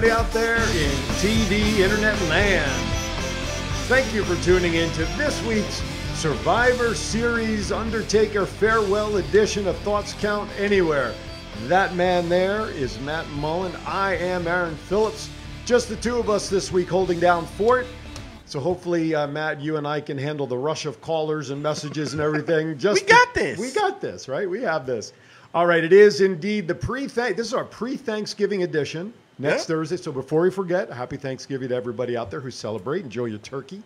everybody out there in TV Internet land. Thank you for tuning in to this week's Survivor Series Undertaker Farewell Edition of Thoughts Count Anywhere. That man there is Matt Mullen. I am Aaron Phillips. Just the two of us this week holding down fort. So hopefully, uh, Matt, you and I can handle the rush of callers and messages and everything. Just We got this. We got this, right? We have this. All right, it is indeed the pre This is our pre Thanksgiving edition next Yeah. Thursday. So before we forget, happy Thanksgiving to everybody out there who celebrate. Enjoy your turkey.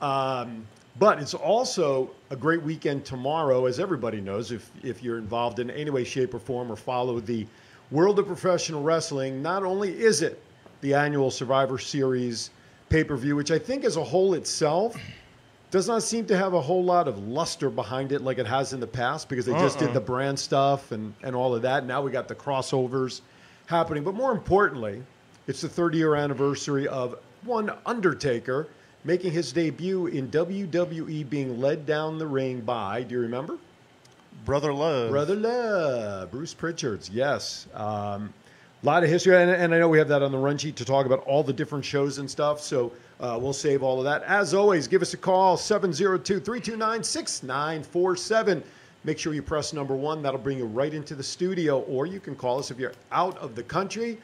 Um, but it's also a great weekend tomorrow, as everybody knows, if, if you're involved in any way, shape, or form or follow the world of professional wrestling. Not only is it the annual Survivor Series pay per view, which I think as a whole itself does not seem to have a whole lot of luster behind it like it has in the past because they just did the brand stuff and, and all of that. Now we got the crossovers happening. But more importantly, it's the 30 year anniversary of one Undertaker making his debut in WWE being led down the ring by, do you remember? Brother Love. Brother Love, Bruce Prichards, yes. Um, a lot of history, and, and I know we have that on the run sheet to talk about all the different shows and stuff. So uh, we'll save all of that. As always, give us a call 702 329 6947. Make sure you press number one. That'll bring you right into the studio, or you can call us if you're out of the country.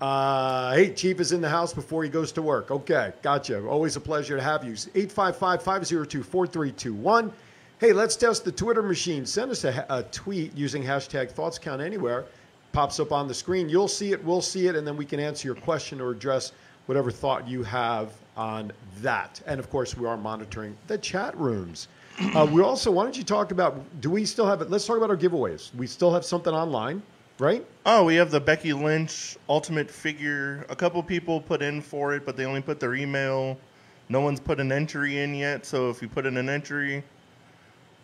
Uh, hey, Chief is in the house before he goes to work. Okay, gotcha. Always a pleasure to have you. 855 502 4321. Hey, let's test the Twitter machine. Send us a, a tweet using hashtag Thoughts Count Anywhere. Pops up on the screen. You'll see it, we'll see it, and then we can answer your question or address whatever thought you have on that. And of course, we are monitoring the chat rooms. Uh, we also, why don't you talk about, do we still have it? Let's talk about our giveaways. We still have something online, right? Oh, we have the Becky Lynch Ultimate figure. A couple people put in for it, but they only put their email. No one's put an entry in yet, so if you put in an entry,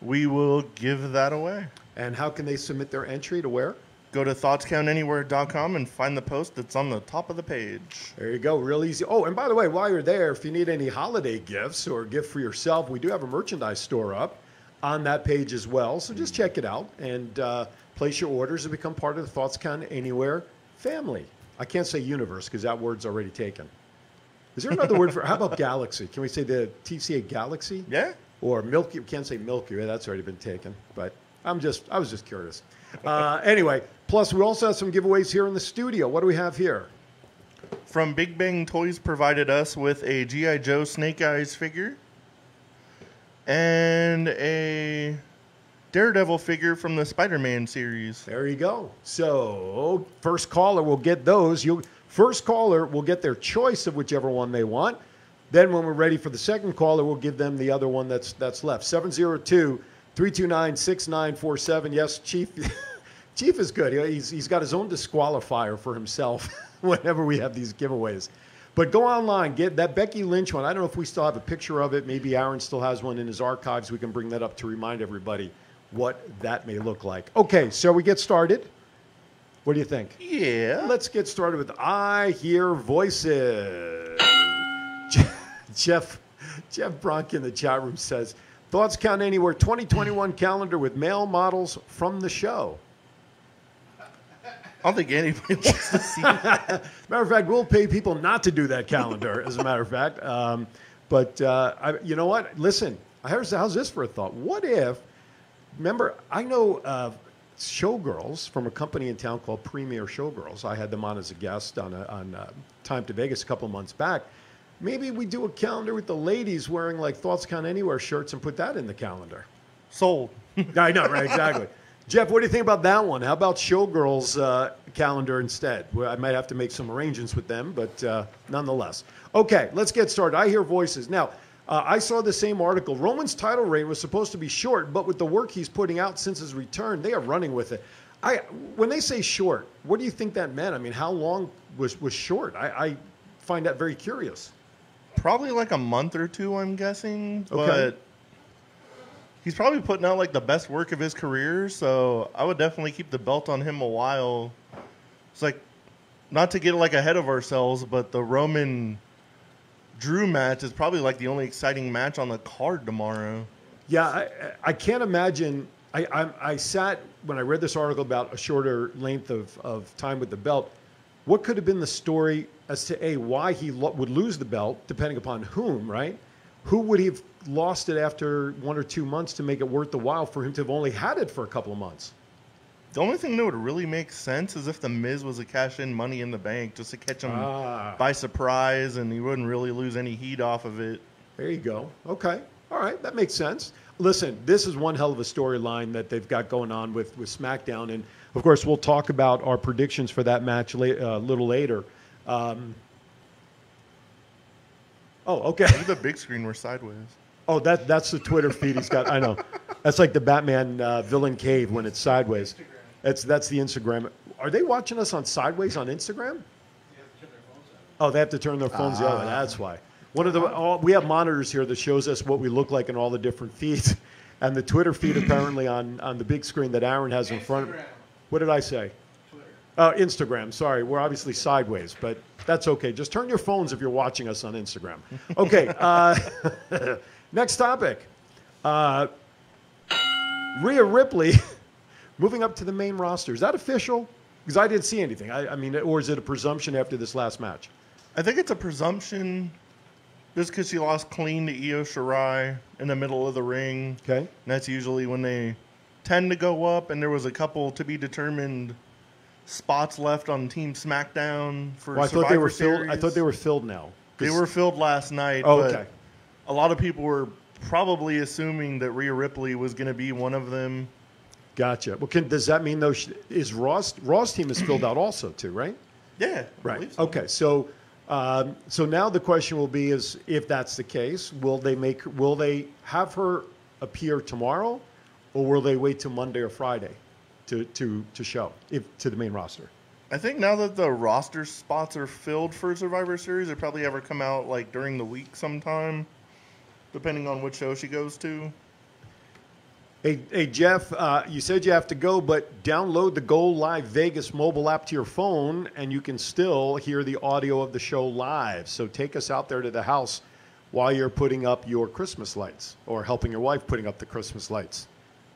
we will give that away. And how can they submit their entry to where? Go to thoughtscountanywhere.com and find the post that's on the top of the page. There you go, real easy. Oh, and by the way, while you're there, if you need any holiday gifts or a gift for yourself, we do have a merchandise store up on that page as well. So just check it out and uh, place your orders and become part of the Thoughts Count Anywhere family. I can't say universe because that word's already taken. Is there another word for? How about galaxy? Can we say the TCA galaxy? Yeah? Or Milky? We can't say Milky Way. That's already been taken. But I'm just, I was just curious. Uh, anyway, plus we also have some giveaways here in the studio. What do we have here? From Big Bang Toys provided us with a G.I. Joe Snake Eyes figure and a Daredevil figure from the Spider Man series. There you go. So first caller will get those. You first caller will get their choice of whichever one they want. Then when we're ready for the second caller, we'll give them the other one that's that's left. 702-329-6947. Yes, Chief Chief is good. He- He's, he's got his own disqualifier for himself whenever we have these giveaways. But go online, get that Becky Lynch one. I don't know if we still have a picture of it. Maybe Aaron still has one in his archives. We can bring that up to remind everybody what that may look like. Okay, so we get started. What do you think? Yeah. Let's get started with I Hear Voices. Jeff Jeff Bronk in the chat room says, Thoughts Count Anywhere 2021 calendar with male models from the show. I don't think anybody wants to see that. Matter of fact, we'll pay people not to do that calendar, as a matter of fact. Um, but uh, I, you know what? Listen, how's, how's this for a thought? What if, remember, I know uh, showgirls from a company in town called Premier Showgirls. I had them on as a guest on, a, on uh, Time to Vegas a couple months back. Maybe we do a calendar with the ladies wearing like Thoughts Count Anywhere shirts and put that in the calendar. Sold. I know, right? Exactly. Jeff, what do you think about that one? How about Showgirls uh, calendar instead? Well, I might have to make some arrangements with them, but uh, nonetheless. Okay, let's get started. I hear voices. Now, uh, I saw the same article. Roman's title reign was supposed to be short, but with the work he's putting out since his return, they are running with it. I, when they say short, what do you think that meant? I mean, how long was, was short? I, I find that very curious. Probably like a month or two, I'm guessing. Okay. But he's probably putting out like the best work of his career. So I would definitely keep the belt on him a while. It's like not to get like ahead of ourselves, but the Roman Drew match is probably like the only exciting match on the card tomorrow. Yeah, I, I can't imagine. I, I, I sat when I read this article about a shorter length of, of time with the belt. What could have been the story as to a why he lo- would lose the belt, depending upon whom, right? Who would have lost it after one or two months to make it worth the while for him to have only had it for a couple of months? The only thing that would really make sense is if the Miz was to cash in Money in the Bank just to catch him Ah. by surprise, and he wouldn't really lose any heat off of it. There you go. Okay. All right. That makes sense. Listen, this is one hell of a storyline that they've got going on with, with SmackDown. And of course, we'll talk about our predictions for that match la- uh, a little later. Um, oh, okay. Look at the big screen. We're sideways. Oh, that, that's the Twitter feed he's got. I know. That's like the Batman uh, villain cave when it's sideways. That's, that's the Instagram. Are they watching us on sideways on Instagram? Oh, they have to turn their phones the other way. That's why. One of the all, we have monitors here that shows us what we look like in all the different feeds, and the Twitter feed apparently on on the big screen that Aaron has in front. of What did I say? Uh, Instagram. Sorry, we're obviously sideways, but that's okay. Just turn your phones if you're watching us on Instagram. Okay. Uh, next topic. Uh, Rhea Ripley moving up to the main roster. Is that official? Because I didn't see anything. I, I mean, or is it a presumption after this last match? I think it's a presumption just because she lost clean to Io Shirai in the middle of the ring. Okay. And that's usually when they tend to go up, and there was a couple to be determined spots left on Team SmackDown for Well, I Survivor thought they were Series. filled. I thought they were filled now. They were filled last night. Oh, but okay. A lot of people were probably assuming that Rhea Ripley was going to be one of them. Gotcha. Well, can, does that mean though? Is Ross Raw's team is filled out also too, right? Yeah, Right. so. Okay. So, um, so now the question will be: is if that's the case, will they make? Will they have her appear tomorrow, or will they wait till Monday or Friday to to to show if to the main roster? I think now that the roster spots are filled for Survivor Series, they probably ever come out like during the week sometime, depending on which show she goes to. Hey, hey Jeff, uh, you said you have to go, but download the Go Live Vegas mobile app to your phone, and you can still hear the audio of the show live. So take us out there to the house while you're putting up your Christmas lights, or helping your wife putting up the Christmas lights,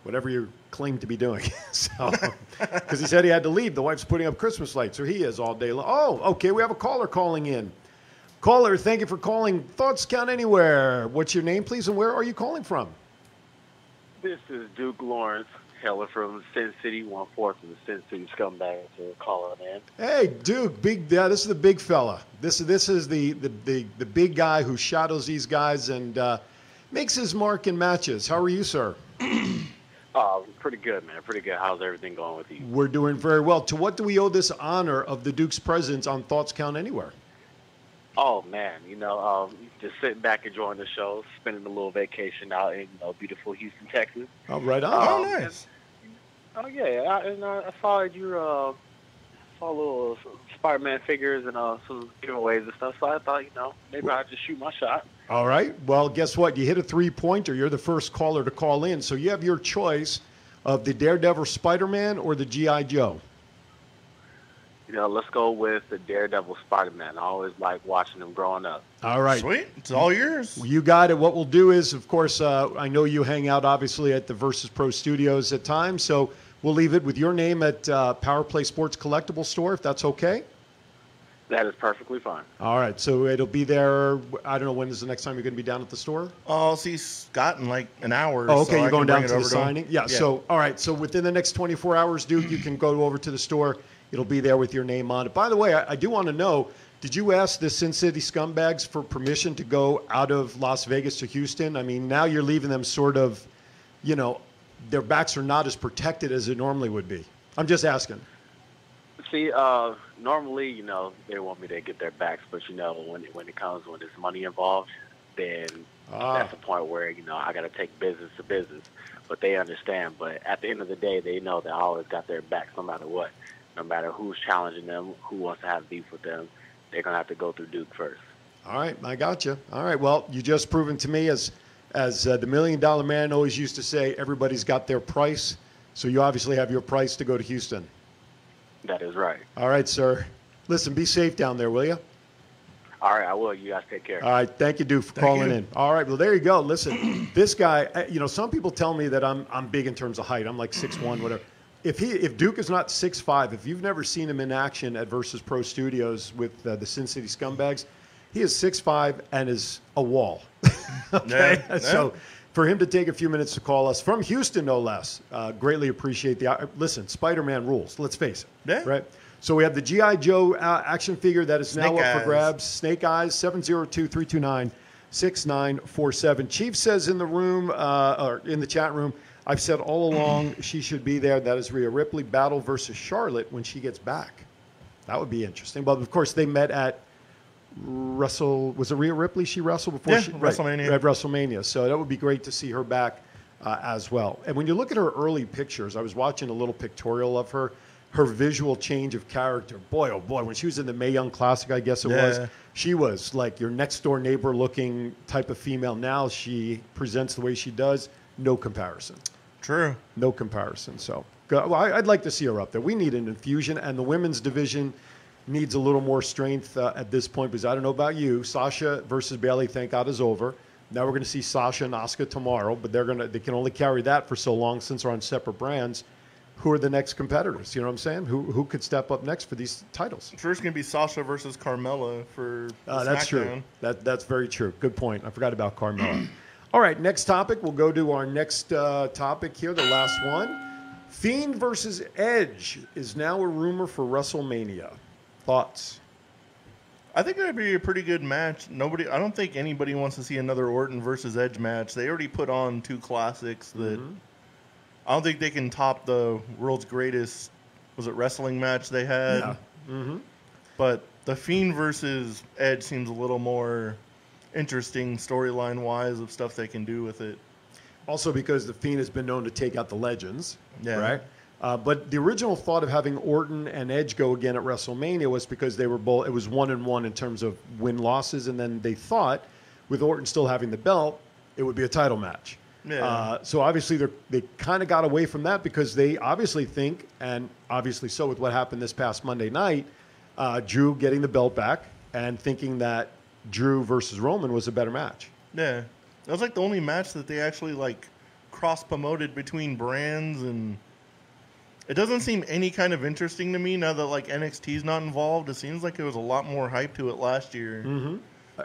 whatever you claim to be doing. so, because he said he had to leave, the wife's putting up Christmas lights, or he is all day long. Oh, okay, we have a caller calling in. Caller, thank you for calling. Thoughts count anywhere. What's your name, please, and where are you calling from? This is Duke Lawrence, Heller from Sin City, one fourth of the Sin City scumbags are calling in. Hey, Duke, big. Yeah, this is the big fella. This this is the the the, the big guy who shadows these guys and uh, makes his mark in matches. How are you, sir? Uh, pretty good, man. Pretty good. How's everything going with you? We're doing very well. To what do we owe this honor of the Duke's presence on Thoughts Count Anywhere? Oh man, you know, um, just sitting back enjoying the show, spending a little vacation out in you know, beautiful Houston, Texas. Oh, right on. Oh, Um, nice. Oh yeah, I, and uh, I saw your uh, saw little Spider-Man figures and uh, some giveaways and stuff. So I thought, you know, maybe I'd just shoot my shot. All right. Well, guess what? You hit a three pointer. You're the first caller to call in, so you have your choice of the Daredevil Spider-Man or the GI Joe. You know, let's go with the Daredevil Spider-Man. I always like watching them growing up. All right. Sweet. It's all yours. You got it. What we'll do is, of course, uh, I know you hang out obviously at the Versus Pro Studios at times, so we'll leave it with your name at uh, Power Play Sports Collectible Store, if that's okay. That is perfectly fine. All right. So it'll be there. I don't know when is the next time you're going to be down at the store. Oh, I'll see Scott in like an hour. Oh, okay. I you're going down bring to the over to him. signing. Yeah, So all right. So within the next 24 hours, Duke, you can go over to the store. It'll be there with your name on it. By the way, I, I do want to know. Did you ask the Sin City scumbags for permission to go out of Las Vegas to Houston? I mean, now you're leaving them sort of, you know, their backs are not as protected as it normally would be. I'm just asking. See, uh, normally, you know, they want me to get their backs, but you know, when it, when it comes when there's money involved, then Ah. that's the point where you know I got to take business to business. But they understand. But at the end of the day, they know that I always got their backs, no matter what, no matter who's challenging them, who wants to have beef with them. They're gonna have to go through Duke first. All right, I got you. All right, well, you just proven to me as as uh, the Million Dollar Man always used to say, everybody's got their price. So you obviously have your price to go to Houston. That is right. All right, sir. Listen, be safe down there, will you? All right, I will. You guys take care. All right, thank you, Duke, for Thank calling you. in. All right, well, there you go. Listen, this guy, uh, you know, some people tell me that I'm I'm big in terms of height. I'm like six one, whatever. If he if Duke is not six five, if you've never seen him in action at Versus Pro Studios with uh, the Sin City Scumbags, he is six five and is a wall. okay, Yeah, so yeah. For him to take a few minutes to call us from Houston, no less, uh, greatly appreciate the. Uh, listen, Spider-Man rules. Let's face it. Yeah. Right. So we have the GI Joe uh, action figure that is now Snake up for grabs. Snake Eyes 702-329-6947. Chief says in the room uh, or in the chat room, I've said all along she should be there. That is Rhea Ripley battle versus Charlotte when she gets back. That would be interesting. But of course, they met at Russell. Was it Rhea Ripley she wrestled before? Yeah, she, WrestleMania. At WrestleMania. So that would be great to see her back uh, as well. And when you look at her early pictures, I was watching a little pictorial of her. Her visual change of character, boy, oh boy, when she was in the Mae Young Classic, I guess it was, she was like your next door neighbor looking type of female. Now she presents the way she does, no comparison. True. No comparison. So well, I'd like to see her up there. We need an infusion, and the women's division needs a little more strength uh, at this point because I don't know about you. Sasha versus Bayley, thank God, is over. Now we're going to see Sasha and Asuka tomorrow, but they're going to they can only carry that for so long since they're on separate brands. Who are the next competitors? You know what I'm saying? Who who could step up next for these titles? First gonna be Sasha versus Carmella for Uh, that's true. That that's very true. Good point. I forgot about Carmella. All right, next topic. We'll go to our next uh, topic here, the last one. Fiend versus Edge is now a rumor for WrestleMania. Thoughts? I think that'd be a pretty good match. Nobody, I don't think anybody wants to see another Orton versus Edge match. They already put on two classics that Mm-hmm. I don't think they can top the world's greatest. Was it wrestling match they had? Yeah. Mm-hmm. But the Fiend versus Edge seems a little more interesting storyline wise of stuff they can do with it. Also, because the Fiend has been known to take out the legends, Yeah. right? Uh, but the original thought of having Orton and Edge go again at WrestleMania was because they were both. It was one and one in terms of win losses, and then they thought, with Orton still having the belt, it would be a title match. Yeah. Uh, so obviously they they kind of got away from that because they obviously think, and obviously so with what happened this past Monday night, uh, Drew getting the belt back and thinking that Drew versus Roman was a better match. Yeah, that was like the only match that they actually like cross promoted between brands, and it doesn't seem any kind of interesting to me now that like NXT's not involved. It seems like there was a lot more hype to it last year. Mm-hmm.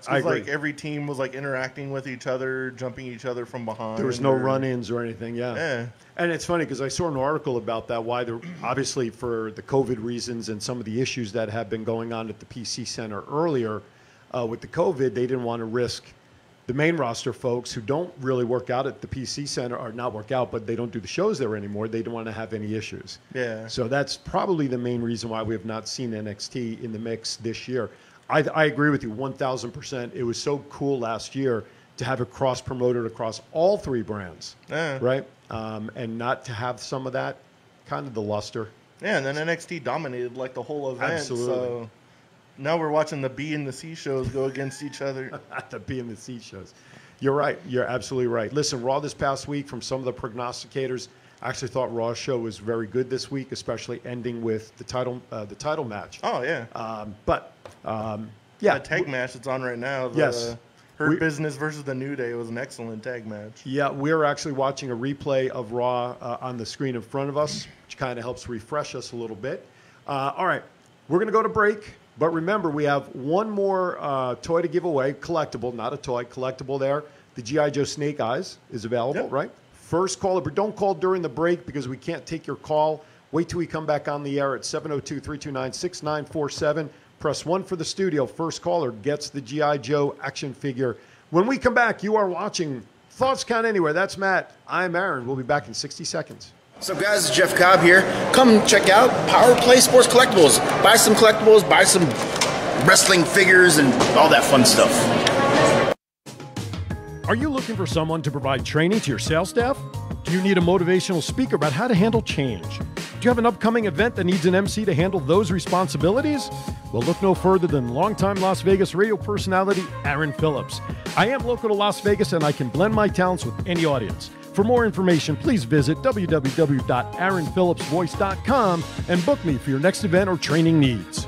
I agree. like every team was like interacting with each other, jumping each other from behind. There was no or- run-ins or anything. Yeah. Yeah. And it's funny because I saw an article about that. Why there, obviously for the COVID reasons and some of the issues that have been going on at the PC Center earlier uh, with the COVID, they didn't want to risk the main roster folks who don't really work out at the PC Center or not work out, but they don't do the shows there anymore. They don't want to have any issues. Yeah. So that's probably the main reason why we have not seen NXT in the mix this year. I, I agree with you 1,000%. It was so cool last year to have it cross promoted across all three brands, Yeah. right? Um, and not to have some of that kind of the luster. Yeah, and then NXT dominated like the whole event. Absolutely. So now we're watching the B and the C shows go against each other. the B and the C shows. You're right. You're absolutely right. Listen, Raw this past week from some of the prognosticators I actually thought Raw's show was very good this week, especially ending with the title uh, the title match. Oh yeah, Um, but um, yeah, that tag match that's on right now. The, Yes. Hurt We- Business versus the New Day was an excellent tag match. Yeah, we're actually watching a replay of Raw uh, on the screen in front of us, which kind of helps refresh us a little bit. Uh, all right, we're going to go to break, but remember, we have one more uh, toy to give away, collectible, not a toy, collectible there. The G.I. Joe Snake Eyes is available, Yep. right? First caller, but don't call during the break because we can't take your call. Wait till we come back on the air at 702 329 6947. Press one for the studio. First caller gets the G.I. Joe action figure. When we come back, you are watching Thoughts Count Anywhere. That's Matt. I'm Aaron. We'll be back in 60 seconds. Up, guys? Jeff Cobb here. Come check out Power Play Sports Collectibles. Buy some collectibles, buy some wrestling figures, and all that fun stuff. Are you looking for someone to provide training to your sales staff? Do you need a motivational speaker about how to handle change? Do you have an upcoming event that needs an MC to handle those responsibilities? Well, look no further than longtime Las Vegas radio personality Aaron Phillips. I am local to Las Vegas and I can blend my talents with any audience. For more information, please visit www.aaronphillipsvoice.com and book me for your next event or training needs.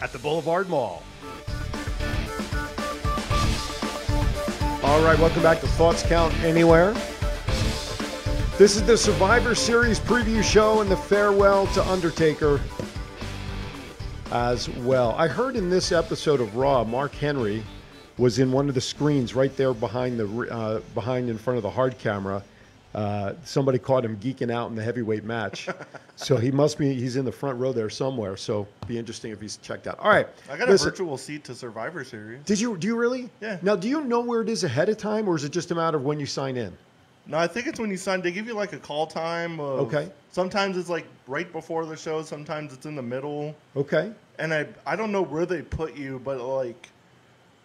at the Boulevard Mall. All right, welcome back to Thoughts Count Anywhere. This is the Survivor Series preview show and the farewell to Undertaker as well. I heard in this episode of Raw, Mark Henry was in one of the screens right there behind the uh, behind in front of the hard camera. Uh, somebody caught him geeking out in the heavyweight match, so he must be he's in the front row there somewhere. So be interesting if he's checked out. All right, I got listen. a virtual seat to Survivor Series. Did you do you really? Yeah. Now, do you know where it is ahead of time, or is it just a matter of when you sign in? No, I think it's when you sign. They give you like a call time. Of, Okay. Sometimes it's like right before the show. Sometimes it's in the middle. Okay. And I I don't know where they put you, but like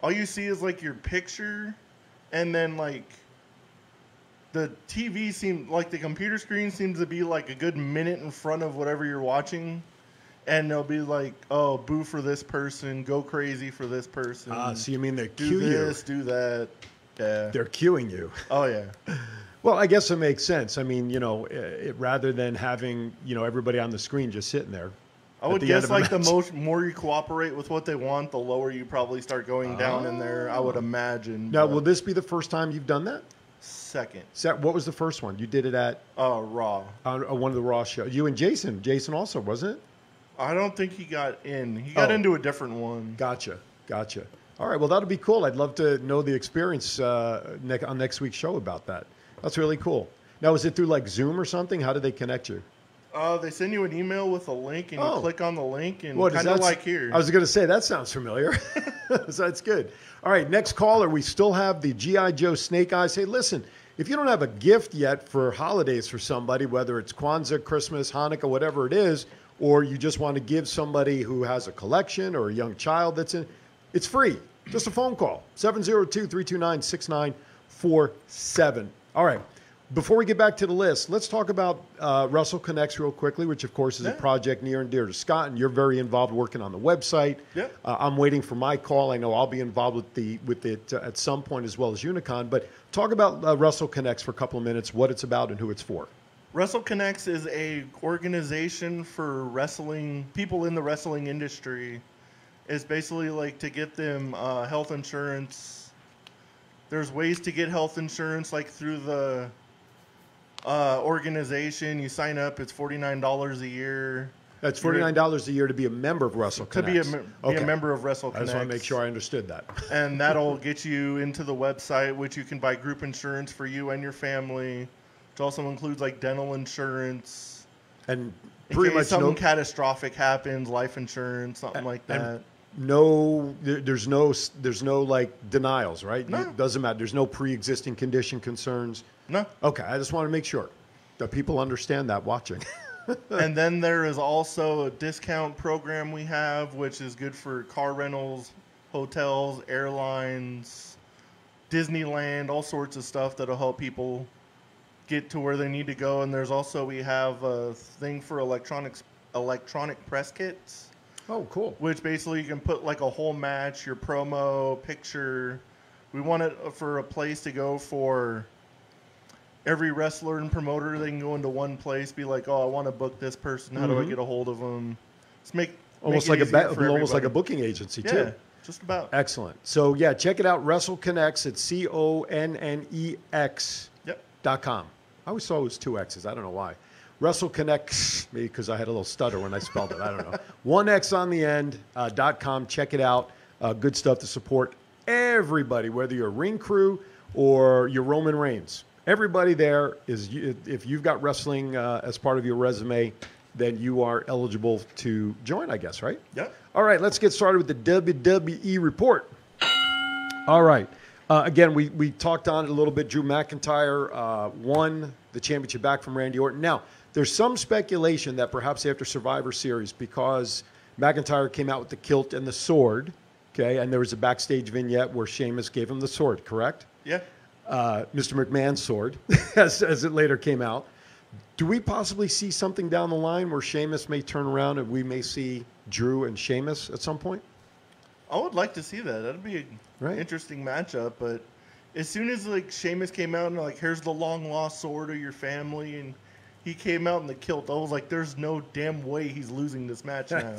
all you see is like your picture, and then like the TV seems like the computer screen seems to be like a good minute in front of whatever you're watching. And they'll be like, "Oh, boo for this person, go crazy for this person, Ah, so you mean they do cue this, you? do that." Yeah. They're cueing you. Oh yeah. Well, I guess it makes sense. I mean, you know, it, rather than having you know everybody on the screen just sitting there. I would guess like the most more you cooperate with what they want, the lower you probably start going down in there. I would imagine. Now, but will this be the first time you've done that? Second? What was the first one? You did it at Uh, Raw. on on one of the Raw shows. You and Jason. Jason also wasn't it? I don't think he got in. He got Oh. into a different one. Gotcha, gotcha. All right, well that'll be cool. I'd love to know the experience uh, ne- on next week's show about that. That's really cool. Now, is it through like Zoom or something? How do they connect you? Uh, they send you an email with a link, and Oh. you click on the link, and kind of like here. I was going to say that sounds familiar. so that's good. All right, next caller. We still have the GI Joe Snake Eyes. Hey, listen, if you don't have a gift yet for holidays for somebody, whether it's Kwanzaa, Christmas, Hanukkah, whatever it is, or you just want to give somebody who has a collection or a young child that's in, it's free. Just a phone call 702 329 6947. All right. Before we get back to the list, let's talk about uh, Wrestle Connects real quickly, which of course is a project near and dear to Scott, and you're very involved working on the website. Yeah. Uh, I'm waiting for my call. I know I'll be involved with the with it uh, at some point as well as Unicon. But talk about uh, Wrestle Connects for a couple of minutes, what it's about and who it's for. Wrestle Connects is a organization for wrestling people in the wrestling industry. It's basically like to get them uh, health insurance. There's ways to get health insurance, like through the uh, organization. You sign up; it's forty nine dollars a year. That's forty nine dollars a year to be a member of Wrestle to be a, be a member of Wrestle I just want to make sure I understood that. and that'll get you into the website, which you can buy group insurance for you and your family. It also includes like dental insurance. And pretty much something no, catastrophic happens, life insurance, something like and that. No, there- there's no, there's no like denials, right? No. It doesn't matter. There's no pre-existing condition concerns. No. Okay, I just want to make sure that people understand that watching. and then there is also a discount program we have, which is good for car rentals, hotels, airlines, Disneyland, all sorts of stuff that'll help people get to where they need to go. And there's also we have a thing for electronics, electronic press kits. Oh, cool. which basically you can put like a whole match, your promo, picture. We want it for a place to go for every wrestler and promoter. They can go into one place, be like, "Oh, I want to book this person. How do I get a hold of them?" Let's make Mm-hmm. Almost make like a ba- almost like a booking agency Yeah, too. just about. Excellent. So yeah, check it out. Wrestle Connects at C O N N E X Yep. dot com. I always thought it was two X's. I don't know why. Wrestle Connects, maybe because I had a little stutter when I spelled it. I don't know. One X on the end. Uh, dot com. Check it out. Uh, good stuff to support everybody, whether you're a ring crew, or your Roman Reigns. Everybody there is, if you've got wrestling uh, as part of your resume, then you are eligible to join, I guess, right? Yep. All right, let's get started with the WWE report. All right. Uh, again, we, we talked on it a little bit. Drew McIntyre uh, won the championship back from Randy Orton. Now, there's some speculation that perhaps after Survivor Series, because McIntyre came out with the kilt and the sword, okay, and there was a backstage vignette where Sheamus gave him the sword, correct? Yeah. Uh, Mr. McMahon's sword, as, as it later came out. Do we possibly see something down the line where Sheamus may turn around and we may see Drew and Sheamus at some point? I would like to see that. That'd be an Right. interesting matchup. But as soon as like Sheamus came out and like, here's the long lost sword of your family, and he came out in the kilt, I was like, there's no damn way he's losing this match now.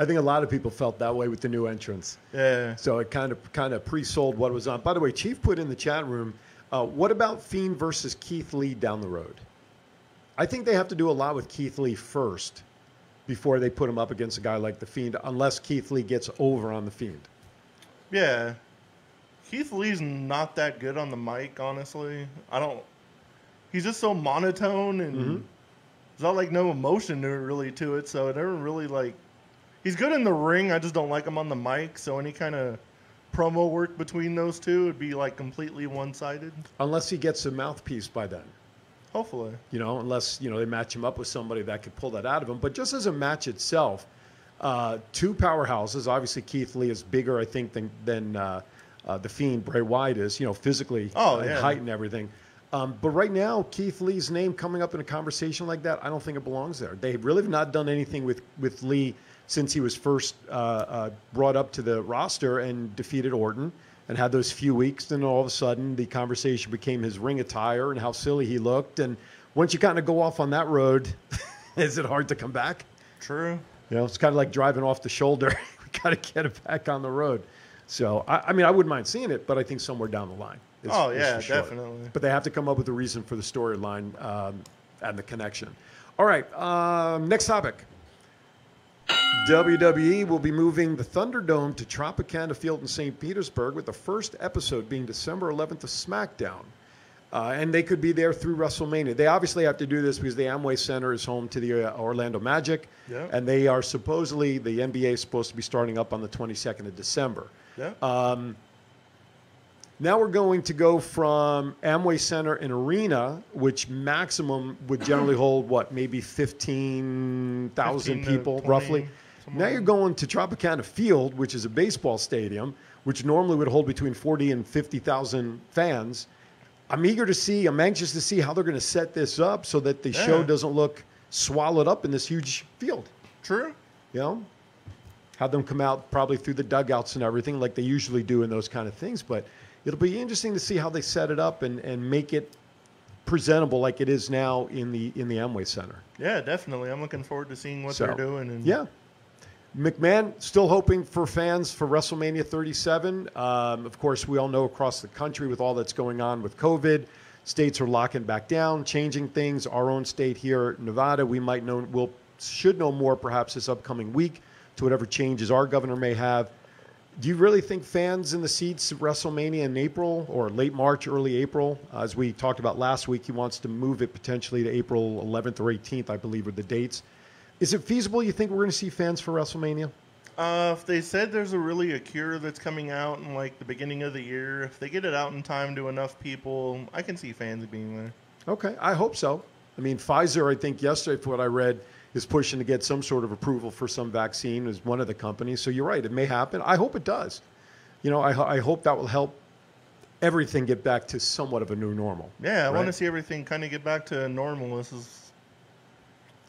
I think a lot of people felt that way with the new entrance. yeah. So it kind of kind of pre-sold what was on. By the way, Chief put in the chat room, uh, what about Fiend versus Keith Lee down the road? I think they have to do a lot with Keith Lee first before they put him up against a guy like the Fiend, unless Keith Lee gets over on the Fiend. Yeah. Keith Lee's not that good on the mic, honestly. I don't. He's just so monotone and Mm-hmm. there's not like no emotion to it really to it. So it never really like. He's good in the ring. I just don't like him on the mic. So any kind of promo work between those two would be like completely one sided. Unless he gets a mouthpiece by then. Hopefully. you know, unless you know they match him up with somebody that could pull that out of him. But just as a match itself, uh, two powerhouses. Obviously, Keith Lee is bigger, I think, than than uh, uh, the Fiend Bray Wyatt is. You know, physically Oh, and yeah. height and everything. Um, but right now, Keith Lee's name coming up in a conversation like that, I don't think it belongs there. They really have not done anything with with Lee since he was first uh, uh, brought up to the roster and defeated Orton and had those few weeks. Then all of a sudden, the conversation became his ring attire and how silly he looked. And once you kind of go off on that road, is it hard to come back? True. You know, it's kind of like driving off the shoulder. we got to get it back on the road. So, I, I mean, I wouldn't mind seeing it, but I think somewhere down the line. Is- Oh, yeah, definitely. But they have to come up with a reason for the storyline um, and the connection. All right, um, next topic. WWE will be moving the Thunderdome to Tropicana Field in St. Petersburg, with the first episode being December 11th of SmackDown. Uh, and they could be there through WrestleMania. They obviously have to do this because the Amway Center is home to the uh, Orlando Magic, Yeah. and they are supposedly the NBA is supposed to be starting up on the 22nd of December. Yeah. Now we're going to go from Amway Center and Arena, which maximum would generally hold what, maybe 15,000 15 people 20, roughly. Now you're going to Tropicana Field, which is a baseball stadium, which normally would hold between 40 and 50,000 fans. I'm eager to see, I'm anxious to see how they're going to set this up so that the show doesn't look swallowed up in this huge field. True. You know, have them come out probably through the dugouts and everything like they usually do in those kind of things. But it'll be interesting to see how they set it up and, and make it presentable like it is now in the in the Amway Center. Yeah, definitely. I'm looking forward to seeing what So, they're doing. And Yeah. McMahon still hoping for fans for WrestleMania 37. Um, of course, we all know across the country with all that's going on with COVID, states are locking back down, changing things. Our own state here, Nevada, we might know, will should know more perhaps this upcoming week to whatever changes our governor may have. Do you really think fans in the seats at WrestleMania in April or late March, early April? Uh, as we talked about last week, he wants to move it potentially to April 11th or 18th, I believe, are the dates. Is it feasible? You think we're going to see fans for WrestleMania? Uh, if they said there's a really a cure that's coming out in like the beginning of the year, if they get it out in time to enough people, I can see fans being there. Okay, I hope so. I mean, Pfizer, I think yesterday, for what I read, is pushing to get some sort of approval for some vaccine as one of the companies. So you're right, it may happen. I hope it does. You know, I, I hope that will help everything get back to somewhat of a new normal. Yeah, I want to see everything kind of get back to normal. This is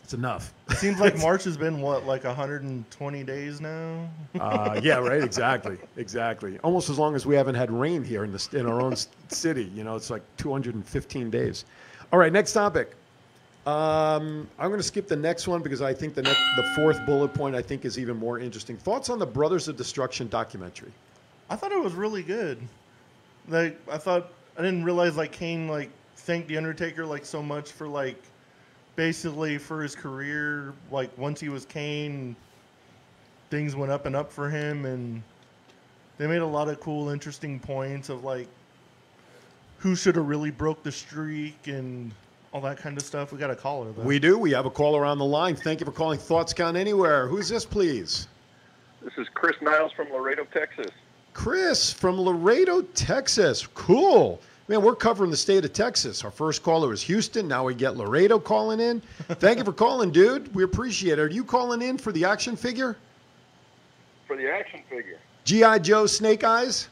It's enough. it seems like March has been what like 120 days now. Uh, yeah, right. Exactly. Exactly. Almost as long as we haven't had rain here in the in our own city. You know, it's like 215 days. All right. Next topic. Um, I'm going to skip the next one because I think the next, the fourth bullet point I think is even more interesting. Thoughts on the Brothers of Destruction documentary? I thought it was really good. Like I thought I didn't realize like Kane like thanked the Undertaker like so much for like basically for his career. Like once he was Kane, things went up and up for him, and they made a lot of cool, interesting points of like who should have really broke the streak and all that kind of stuff. We got a caller though. We do. We have a caller on the line. Thank you for calling Thoughts Count Anywhere. Who's this, please? This is Chris Niles from Laredo, Texas. Chris from Laredo, Texas. Cool. Man, we're covering the state of Texas. Our first caller was Houston. Now we get Laredo calling in. Thank you for calling, dude. We appreciate it. Are you calling in for the action figure? For the action figure. G.I. Joe Snake Eyes?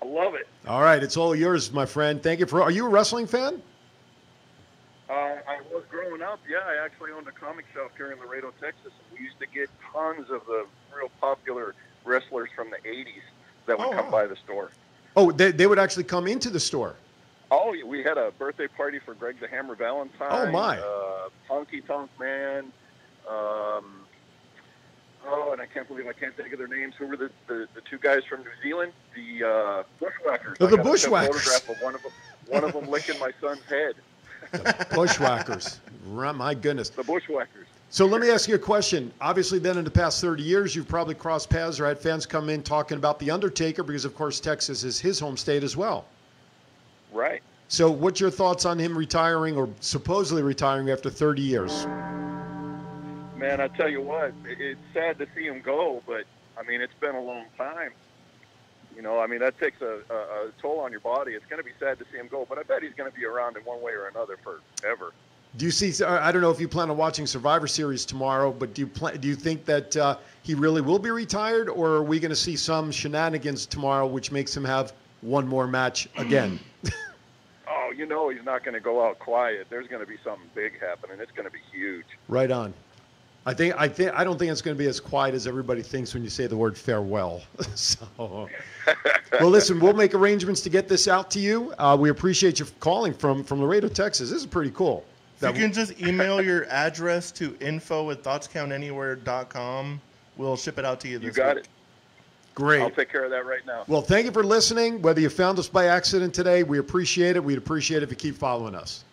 I love it. All right, it's all yours, my friend. Thank you for. Are you a wrestling fan? Uh, I was growing up, yeah, I actually owned a comic shop here in Laredo, Texas. And we used to get tons of the real popular wrestlers from the 80s that would Oh, come wow. by the store. Oh, they, they would actually come into the store. Oh, we had a birthday party for Greg the Hammer Valentine. Oh, my. Uh, Honky Tonk Man. Um, oh, and I can't believe I can't think of their names. Who were the, the, the two guys from New Zealand? The uh, Bushwhackers. Oh, I the Bushwhackers. photograph of one of them. One of them licking my son's head. Bushwhackers. My goodness. The Bushwhackers. So let me ask you a question. Obviously, then in the past 30 years, you've probably crossed paths or had fans come in talking about The Undertaker because, of course, Texas is his home state as well. Right. So, what's your thoughts on him retiring or supposedly retiring after 30 years? Man, I tell you what, it's sad to see him go, but I mean, it's been a long time. You know, I mean, that takes a, a, a toll on your body. It's going to be sad to see him go, but I bet he's going to be around in one way or another forever. Do you see? I don't know if you plan on watching Survivor Series tomorrow, but do you plan, do you think that uh, he really will be retired, or are we going to see some shenanigans tomorrow, which makes him have one more match again? Oh, you know, he's not going to go out quiet. There's going to be something big happening. It's going to be huge. right on. I think I think I don't think it's going to be as quiet as everybody thinks when you say the word farewell. so, well, listen, we'll make arrangements to get this out to you. Uh, we appreciate you calling from from Laredo, Texas. This is pretty cool. If you That- can just email your address to info at thoughtscountanywhere.com. We'll ship it out to you this You got week. it. great. I'll take care of that right now. Well, thank you for listening. Whether you found us by accident today, we appreciate it. We'd appreciate it if you keep following us.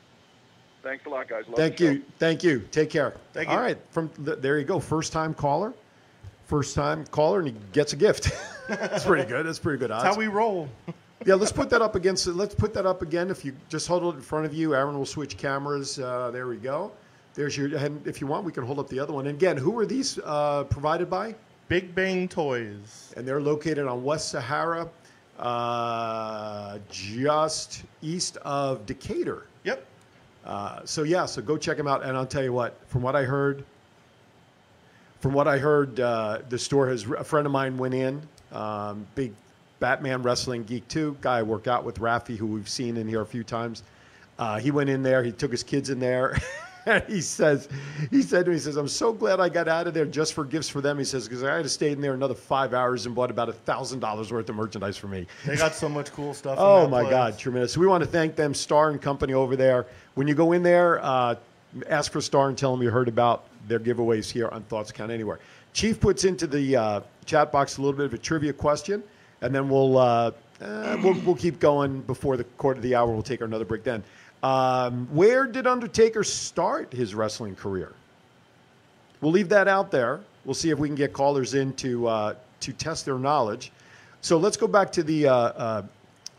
Thanks a lot, guys. Love Thank the show. you. Thank you. Take care. Thank you. right. From th- there you go. First time caller. First time caller, and he gets a gift. That's pretty good. That's pretty good odds. That's how we roll. yeah, let's put that up against. Let's put that up again. If you just hold it in front of you, Aaron will switch cameras. Uh, there we go. There's your. And if you want, we can hold up the other one. And again, who are these uh, provided by? Big Bang Toys. and they're located on West Sahara, uh, just east of Decatur. Uh, so yeah, so go check them out. And I'll tell you what, from what I heard, from what I heard, uh, the store has a friend of mine went in, um, big Batman wrestling geek too, guy I work out with, Rafi, who we've seen in here a few times. Uh, he went in there. He took his kids in there. and he says, he said to me, he says, I'm so glad I got out of there just for gifts for them. He says, because I had to stay in there another five hours and bought about a thousand dollars worth of merchandise for me. They got so much cool stuff. Oh my place. God, tremendous! So we want to thank them, Star and Company over there. When you go in there, uh, ask for Star and tell them you heard about their giveaways here on Thoughts Count Anywhere. Chief puts into the uh, chat box a little bit of a trivia question, and then we'll uh, uh, we'll, we'll keep going before the quarter of the hour. We'll take another break then. Um, where did Undertaker start his wrestling career? We'll leave that out there. We'll see if we can get callers in to uh, to test their knowledge. So let's go back to the uh, uh,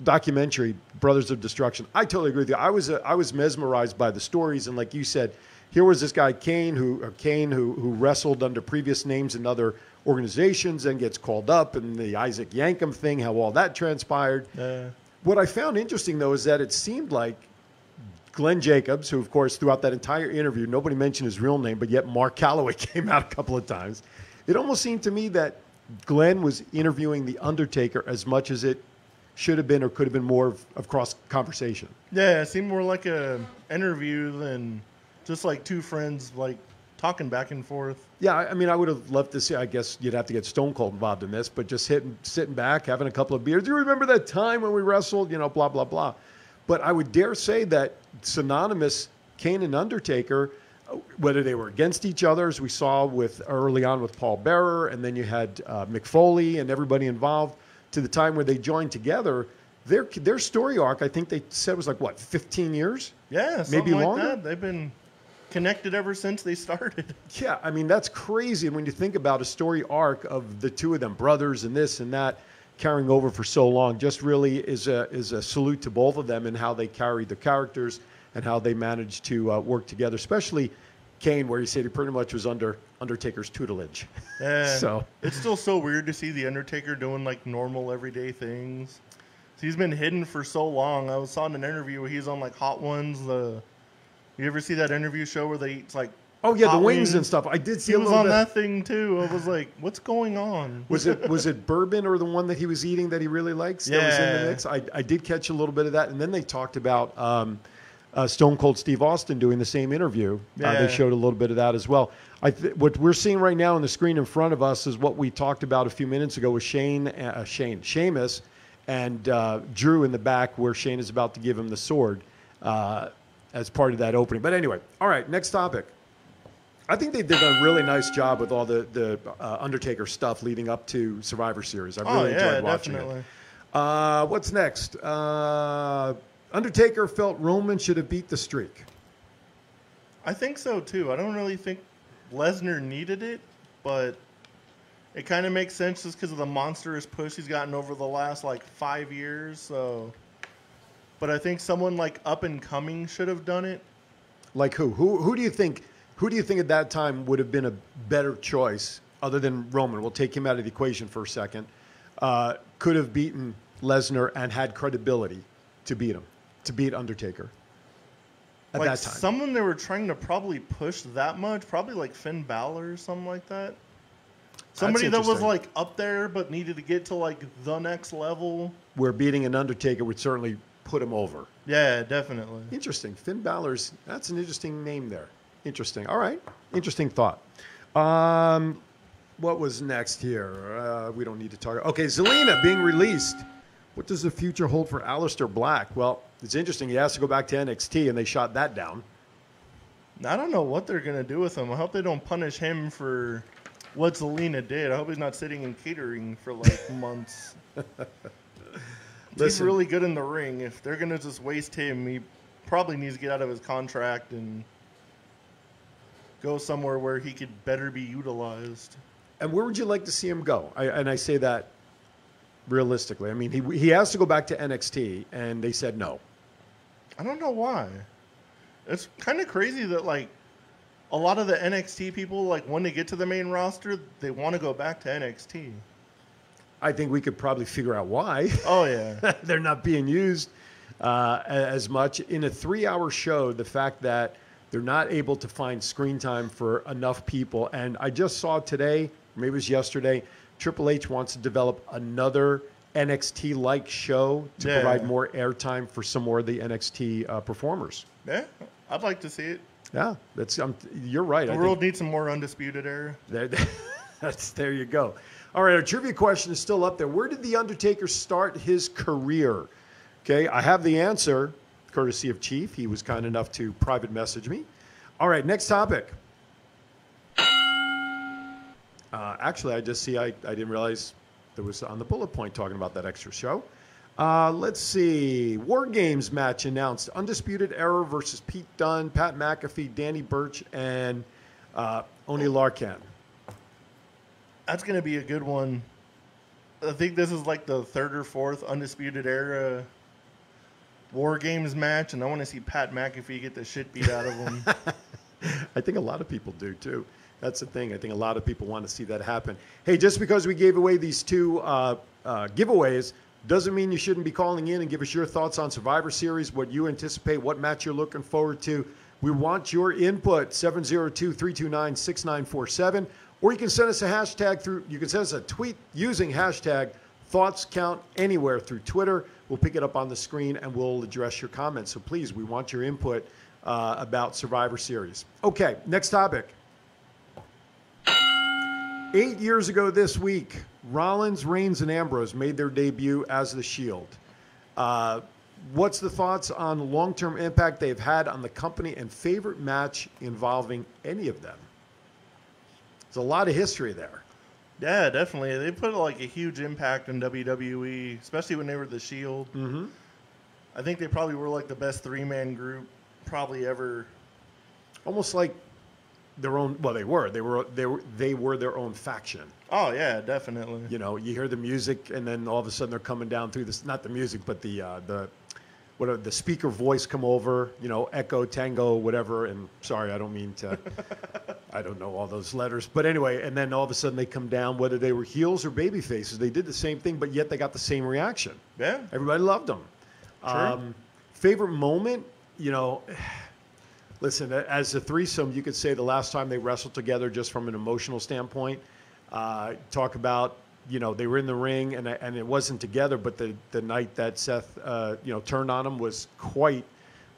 documentary Brothers of Destruction. I totally agree with you. I was uh, I was mesmerized by the stories, and like you said, here was this guy Kane who or Kane who who wrestled under previous names in other organizations and gets called up, and the Isaac Yankem thing, how all that transpired. Uh, What I found interesting though is that it seemed like Glenn Jacobs, who of course throughout that entire interview nobody mentioned his real name, but yet Mark Calaway came out a couple of times. It almost seemed to me that Glenn was interviewing the Undertaker as much as it should have been or could have been more of, of cross conversation. yeah, it seemed more like a interview than just like two friends like talking back and forth. Yeah, I I mean, I would have loved to see. I guess you'd have to get Stone Cold involved in this, but just hitting, sitting back, having a couple of beers. Do you remember that time when we wrestled? You know, blah blah blah. But I would dare say that synonymous Kane and Undertaker, uh, whether they were against each other, as we saw with early on with Paul Bearer, and then you had uh, Mick Foley and everybody involved, to the time where they joined together. Their their story arc, I think they said was like what, 15 years? Yeah, Maybe like longer? that. They've been connected ever since they started. Yeah, I mean that's crazy. And when you think about a story arc of the two of them, brothers, and this and that, carrying over for so long just really is a is a salute to both of them and how they carried the characters and how they managed to uh, work together, especially Kane, where he said he pretty much was under Undertaker's tutelage. Yeah. So- it's still so weird to see the Undertaker doing like normal everyday things. He's been hidden for so long. I was saw in an interview where he's on like Hot Ones. The you ever see that interview show where they eat like Oh yeah, the wings and stuff. I did see He a was little on bit. that thing too. I was like, what's going on? Was it was it bourbon or the one that he was eating that he really likes that was in the mix? I, I did catch a little bit of that, and then they talked about um, uh, Stone Cold Steve Austin doing the same interview. Uh, Yeah. they showed a little bit of that as well. I th- what we're seeing right now on the screen in front of us is what we talked about a few minutes ago with Shane, uh, Shane, Sheamus, and uh, Drew in the back, where Shane is about to give him the sword uh, as part of that opening. But anyway, all right, next topic. I think they did a really nice job with all the the uh, Undertaker stuff leading up to Survivor Series. I Oh really yeah, enjoyed watching definitely. it. Uh, what's next? Uh, Undertaker felt Roman should have beat the streak. I think so too. I don't really think Lesnar needed it, but it kind of makes sense just because of the monstrous push he's gotten over the last like five years. So, but I think someone like up and coming should have done it. Like who? Who? Who do you think? Who do you think at that time would have been a better choice other than Roman? We'll take him out of the equation for a second. Uh, could have beaten Lesnar and had credibility to beat him, to beat Undertaker at like that time. someone they were trying to probably push that much, probably like Finn Balor or something like that. Somebody that was like up there but needed to get to like the next level. Where beating an Undertaker would certainly put him over. Yeah, definitely. Interesting. Finn Balor's, that's an interesting name there. Interesting. All right. Interesting thought. Um, what was next here? Uh, we don't need to talk. Okay, Zelina being released. What does the future hold for Aleister Black? Well, it's interesting. He has to go back to NXT, and they shot that down. I don't know what they're gonna do with him. I hope they don't punish him for what Zelina did. I hope he's not sitting in catering for like months. he's really good in the ring. If they're gonna just waste him, he probably needs to get out of his contract and go somewhere where he could better be utilized. And where would you like to see him go? I, and I say that realistically. I mean, he, he has to go back to NXT, and they said no. I don't know why. It's kind of crazy that like a lot of the NXT people like when they get to the main roster, they want to go back to NXT. I think we could probably figure out why. Oh yeah. they're not being used uh, as much in a three-hour show. The fact that they're not able to find screen time for enough people, and I just saw today, maybe it was yesterday, Triple H wants to develop another NXT-like show to Yeah. provide more airtime for some more of the NXT uh, performers. yeah, I'd like to see it. Yeah, that's um, you're right. The I world needs some more undisputed era. there, that's there you go. All right, our trivia question is still up there. Where did the Undertaker start his career? Okay, I have the answer, courtesy of Chief. He was kind enough to private message me. All right, next topic. Uh, actually, I just see I, I didn't realize there was on the bullet point talking about that extra show. Uh, let's see. War Games match announced. Undisputed Era versus Pete Dunne, Pat McAfee, Danny Burch, and uh, Oney Lorcan. That's gonna be a good one. I think this is like the third or fourth undisputed era war games match, and I want to see Pat McAfee get the shit beat out of him. I think a lot of people do too. That's the thing. I think a lot of people want to see that happen. Hey, just because we gave away these two uh, uh, giveaways doesn't mean you shouldn't be calling in and give us your thoughts on Survivor Series, what you anticipate, what match you're looking forward to. We want your input 702 329 6947. Or you can send us a hashtag through, you can send us a tweet using hashtag thoughts count anywhere through Twitter. We'll pick it up on the screen and we'll address your comments. So please, we want your input uh, about Survivor Series. Okay, next topic. Eight years ago this week, Rollins, Reigns, and Ambrose made their debut as the Shield. Uh, what's the thoughts on long-term impact they've had on the company and favorite match involving any of them? There's a lot of history there. Yeah, definitely. They put like a huge impact in WWE, especially when they were the Shield. Mm-hmm. I think they probably were like the best three man group probably ever. Almost like their own. Well, they were. They were. They were. They were their own faction. Oh yeah, definitely. You know, you hear the music, and then all of a sudden they're coming down through this. Not the music, but the uh, the what the speaker voice come over. You know, echo, tango, whatever. And sorry, I don't mean to. I don't know all those letters, but anyway. And then all of a sudden they come down, whether they were heels or baby faces. They did the same thing, but yet they got the same reaction. Yeah. Everybody loved them. Um, favorite moment, you know. Listen, as a threesome, you could say the last time they wrestled together, just from an emotional standpoint. Uh, talk about, you know, they were in the ring and and it wasn't together, but the the night that Seth, uh, you know, turned on him was quite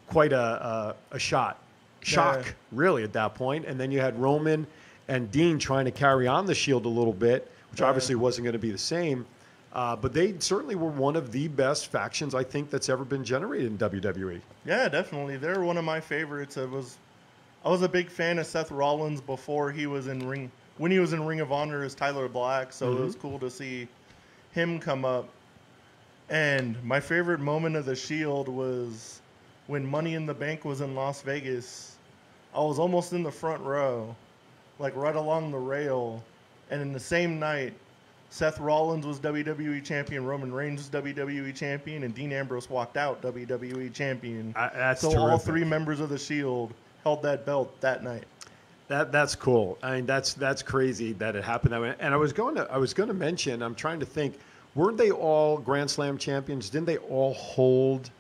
quite a a, a shot, shock, Yeah. really at that point. And then you had Roman and Dean trying to carry on the Shield a little bit, which Yeah. obviously wasn't going to be the same. Uh, but they certainly were one of the best factions I think that's ever been generated in. WWE. Yeah, definitely. They're one of my favorites. I was, I was a big fan of Seth Rollins before he was in Ring. When he was in Ring of Honor as Tyler Black, so it was mm-hmm. cool to see him come up. And my favorite moment of the Shield was when Money in the Bank was in Las Vegas. I was almost in the front row, like right along the rail, and in the same night, Seth Rollins was WWE champion, Roman Reigns was WWE champion, and Dean Ambrose walked out WWE champion. That's so all three members of the Shield held that belt that night. That that's cool. I mean, that's that's crazy that it happened that way. And I was going to I was going to mention. I'm trying to think. Weren't they all Grand Slam champions? Didn't they all hold?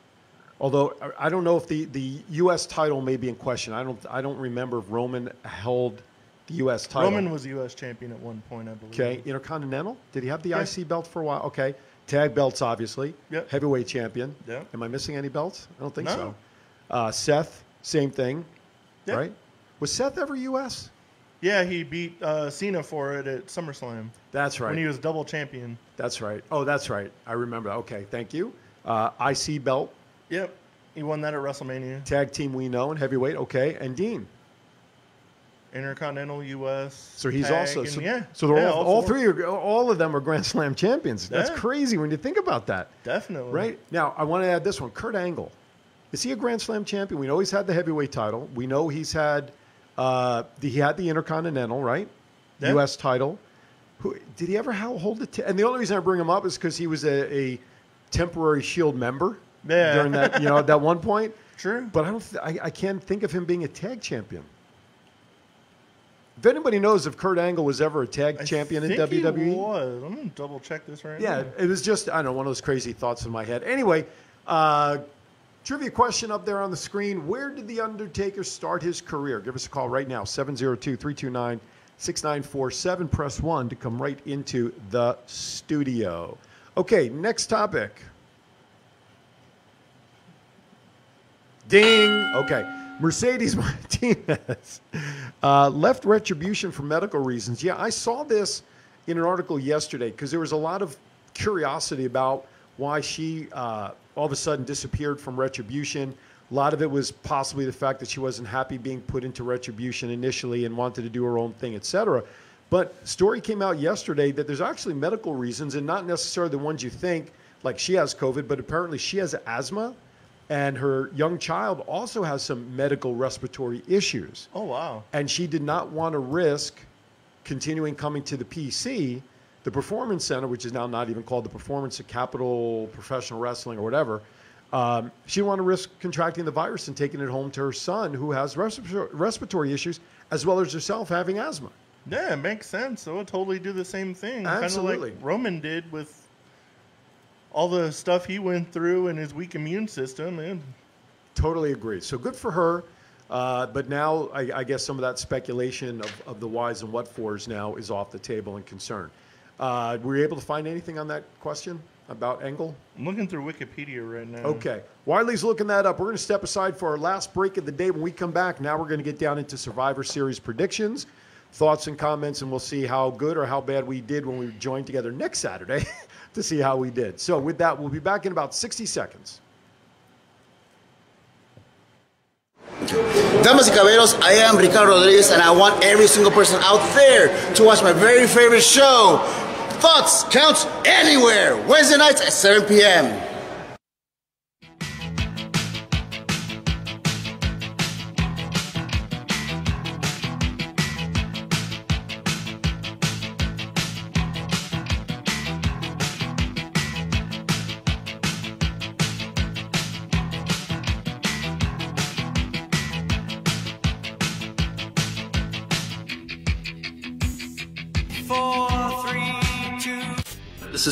Although I- don't know if the, the U.S. title may be in question. I don't I don't remember if Roman held the U.S. title. Roman was U.S. champion at one point, I believe. Okay, Intercontinental. Did he have the Yeah. IC belt for a while? Okay, tag belts obviously. Yep. Heavyweight champion. Yep. Am I missing any belts? I don't think No. so. Uh, Seth, same thing. Yep. Right? Was Seth ever U.S.? Yeah, he beat uh, Cena for it at SummerSlam That's right. when he was double champion. That's right. Oh, that's right. I remember. Okay, thank you. Uh, IC belt, Yep, he won that at WrestleMania. tag team we know, and heavyweight. Okay, and Dean. Intercontinental U.S. So he's tag, also so, yeah. So they're yeah, all, all four. three are all of them are Grand Slam champions. That's Yeah. crazy when you think about that. Definitely. Right now, I want to add this one. Kurt Angle, is he a Grand Slam champion? We know he's had the heavyweight title. We know he's had uh, he had the Intercontinental, right? Yeah. U.S. title. Who did he ever ho- hold it? and the only reason I bring him up is because he was a, a temporary Shield member Yeah. during that you know at that one point. True. But I don't. Th- I, I can't think of him being a tag champion. If anybody knows if Kurt Angle was ever a tag I champion in WWE, was. I'm gonna double check this right yeah, now. it was just I don't know one of those crazy thoughts in my head. Anyway, uh, trivia question up there on the screen: Where did the Undertaker start his career? Give us a call right now 702-329-6947. Press one to come right into the studio. Okay, next topic. Ding. Okay. Mercedes Martinez uh, left Retribution for medical reasons. Yeah, I saw this in an article yesterday because there was a lot of curiosity about why she uh, all of a sudden disappeared from Retribution. A lot of it was possibly the fact that she wasn't happy being put into Retribution initially and wanted to do her own thing, etc. But story came out yesterday that there's actually medical reasons and not necessarily the ones you think, like she has COVID, but apparently she has asthma and her young child also has some medical respiratory issues. Oh wow. And she did not want to risk continuing coming to the PC, the Performance Center, which is now not even called the Performance of Capital Professional Wrestling or whatever. Um, she didn't want to risk contracting the virus and taking it home to her son, who has respiratory, respiratory issues, as well as herself having asthma. Yeah, it makes sense. So would totally do the same thing. Kind of Absolutely. like Roman did with all the stuff he went through and his weak immune system. And Totally agree. So good for her. Uh, but now I, I guess some of that speculation of, of the whys and what fors now is off the table and concern. Uh, were you able to find anything on that question about Angle? I'm looking through Wikipedia right now. Okay. Wiley's looking that up. We're going to step aside for our last break of the day. When we come back, now we're going to get down into Survivor Series predictions, thoughts and comments, and we'll see how good or how bad we did when we joined together next Saturday to see how we did. So, with that, we'll be back in about 60 seconds. Damas y caballeros, I am Ricardo Rodriguez, and I want every single person out there to watch my very favorite show, Thoughts Counts Anywhere, Wednesday nights at 7 p.m.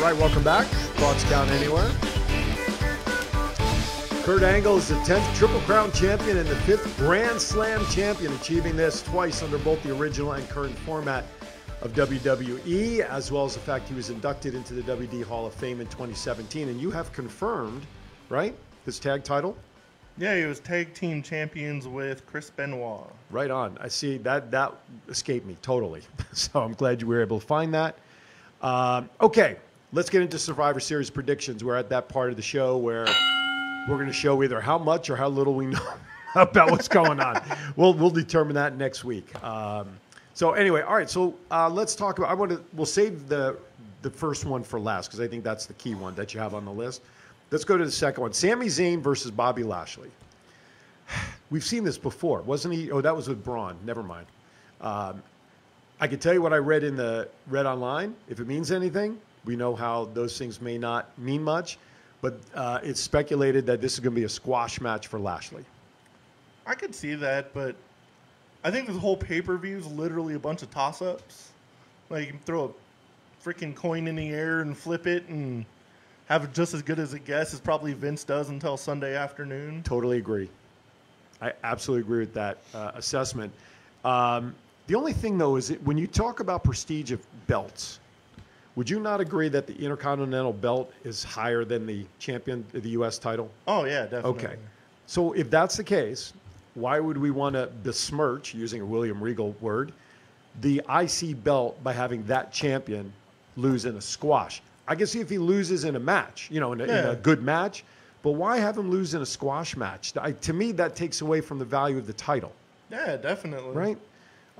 Right, welcome back. Thoughts count anywhere. Kurt Angle is the 10th Triple Crown champion and the 5th Grand Slam champion, achieving this twice under both the original and current format of WWE, as well as the fact he was inducted into the WD Hall of Fame in 2017. And you have confirmed, right, his tag title? Yeah, he was tag team champions with Chris Benoit. Right on. I see that that escaped me totally. So I'm glad you were able to find that. Um, okay, let's get into Survivor Series predictions. We're at that part of the show where we're going to show either how much or how little we know about what's going on. we'll we'll determine that next week. Um, so anyway, all right. So uh, let's talk about. I want to. We'll save the the first one for last because I think that's the key one that you have on the list. Let's go to the second one. Sami Zayn versus Bobby Lashley. We've seen this before, wasn't he? Oh, that was with Braun. Never mind. Um, I can tell you what I read in the read online. If it means anything, we know how those things may not mean much, but uh, it's speculated that this is going to be a squash match for Lashley. I could see that, but I think this whole pay per view is literally a bunch of toss ups. Like you can throw a freaking coin in the air and flip it and have just as good as a guess as probably Vince does until Sunday afternoon. Totally agree. I absolutely agree with that uh, assessment. Um, the only thing, though, is that when you talk about prestige of belts, would you not agree that the Intercontinental belt is higher than the champion, the U.S. title? Oh yeah, definitely. Okay. So if that's the case, why would we want to besmirch, using a William Regal word, the IC belt by having that champion lose in a squash? I can see if he loses in a match, you know, in a, in a good match, but why have him lose in a squash match? I, to me, that takes away from the value of the title, Yeah, definitely. right?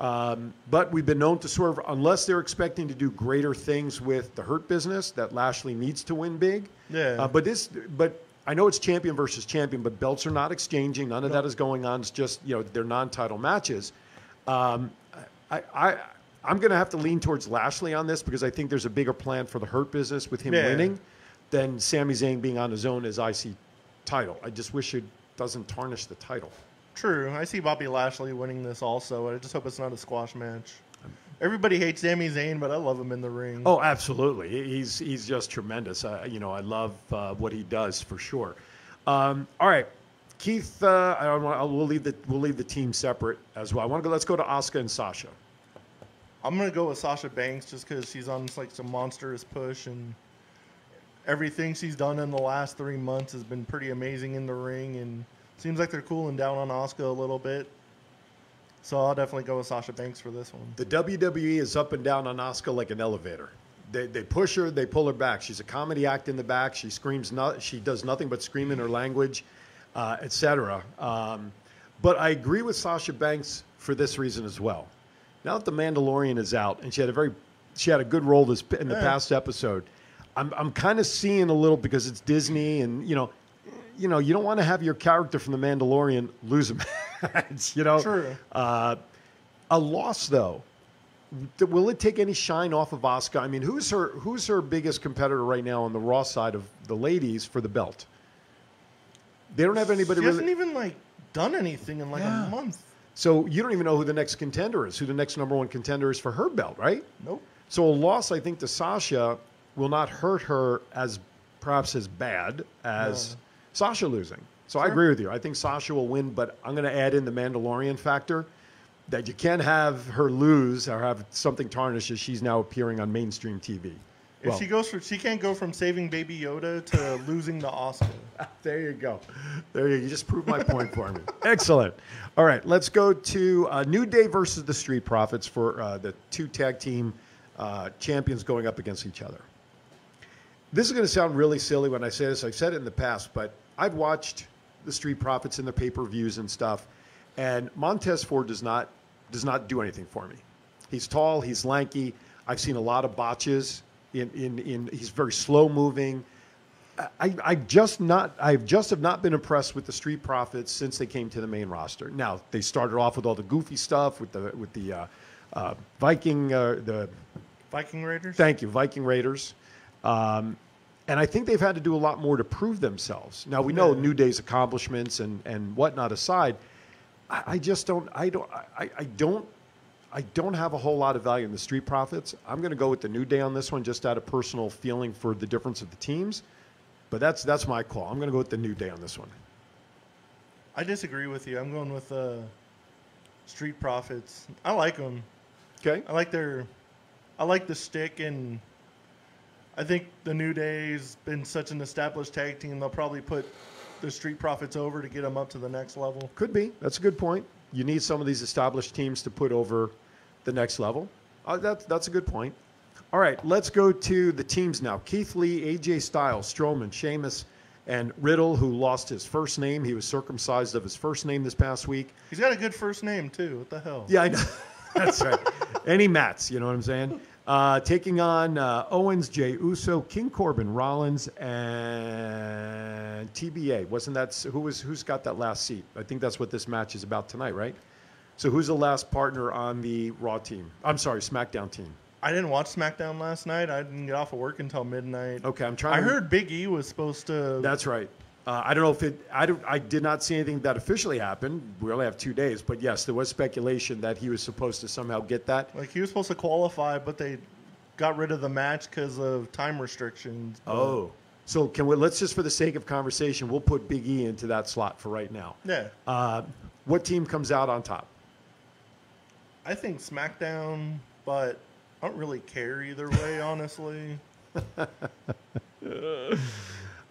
Um, but we've been known to swerve unless they're expecting to do greater things with the Hurt business that Lashley needs to win big. Yeah. Uh, but this, but I know it's champion versus champion, but belts are not exchanging. None of that is going on. It's just you know they're non-title matches. Um, I, I I'm going to have to lean towards Lashley on this because I think there's a bigger plan for the Hurt business with him Yeah. winning than Sami Zayn being on his own as IC title. I just wish it doesn't tarnish the title. True. I see Bobby Lashley winning this also. I just hope it's not a squash match. Everybody hates Sami Zayn, but I love him in the ring. Oh, absolutely. He's he's just tremendous. Uh, you know, I love uh, what he does for sure. Um, all right, Keith. Uh, I don't want. I'll- We'll leave the we'll leave the team separate as well. I want to go. Let's go to Asuka and Sasha. I'm gonna go with Sasha Banks just because she's on like some monstrous push and everything she's done in the last three months has been pretty amazing in the ring and seems like they're cooling down on Asuka a little bit. So I'll definitely go with Sasha Banks for this one. The WWE is up and down on Asuka like an elevator. They, they push her, they pull her back. She's a comedy act in the back. She screams, not, she does nothing but scream in her language, uh, etc. Um, but I agree with Sasha Banks for this reason as well. Now that the Mandalorian is out, and she had a very, she had a good role this in the Yeah. past episode. I'm, I'm kind of seeing a little because it's Disney, and you know, you know, you don't want to have your character from the Mandalorian lose a match. you know, True. Uh, a loss though. Will it take any shine off of Asuka? I mean, who's her who's her biggest competitor right now on the Raw side of the ladies for the belt? They don't have anybody She really. hasn't even like done anything in like Yeah. a month. so you don't even know who the next contender is, who the next number one contender is for her belt, right? Nope. So a loss, I think, to Sasha will not hurt her as perhaps as bad as Sasha losing. So I agree with you. I think Sasha will win, but I'm going to add in the Mandalorian factor that you can't have her lose or have something tarnished as she's now appearing on mainstream TV. If Well, she goes for, she can't go from saving Baby Yoda to losing the Oscar. there you go. There you, go. you just proved my point for me. Excellent. All right, let's go to uh, New Day versus the Street Profits for uh, the two tag team uh, champions going up against each other. This is going to sound really silly when I say this. I've said it in the past, but I've watched the Street Profits in the pay per views and stuff, And Montez Ford does not does not do anything for me. He's tall, he's lanky. I've seen a lot of botches. In in, in he's very slow moving. I, I just not I've just have not been impressed with the Street Profits since they came to the main roster. Now they started off with all the goofy stuff with the with the uh, uh, Viking uh, the Viking Raiders. Thank you, Viking Raiders. Um, and I think they've had to do a lot more to prove themselves. Now we know. New Day's accomplishments and, and whatnot aside, I, I just don't I don't I, I don't I don't have a whole lot of value in the Street Profits. I'm going to go with the New Day on this one, just out of personal feeling for the difference of the teams. But that's that's my call. I'm going to go with the New Day on this one. I disagree with you. I'm going with uh, Street Profits. I like them. Okay. I like their, I like the stick, and I think the New Day's been such an established tag team. They'll probably put the Street Profits over to get them up to the next level. Could be. That's a good point. You need some of these established teams to put over the next level. Uh, that's that's a good point. All right, let's go to the teams now. Keith Lee, AJ Styles, Strowman, Sheamus, and Riddle, who lost his first name. He was circumcised of his first name this past week. He's got a good first name too. What the hell? Yeah, I know. That's right. Any Mats, you know what I'm saying? Uh, taking on uh, Owens, Jey Uso, King Corbin, Rollins, and TBA. Wasn't that who was who's got that last seat? I think that's what this match is about tonight, right? So who's the last partner on the Raw team? I'm sorry, SmackDown team. I didn't watch SmackDown last night. I didn't get off of work until midnight. Okay, I'm trying. I to, heard Big E was supposed to. That's right. Uh, I don't know if it. I don't. I did not see anything that officially happened. We only have two days, but yes, there was speculation that he was supposed to somehow get that. like he was supposed to qualify, but they got rid of the match because of time restrictions. But- Oh, so can we? Let's just, for the sake of conversation, we'll put Big E into that slot for right now. yeah. Uh, what team comes out on top? I think SmackDown, but I don't really care either way, honestly.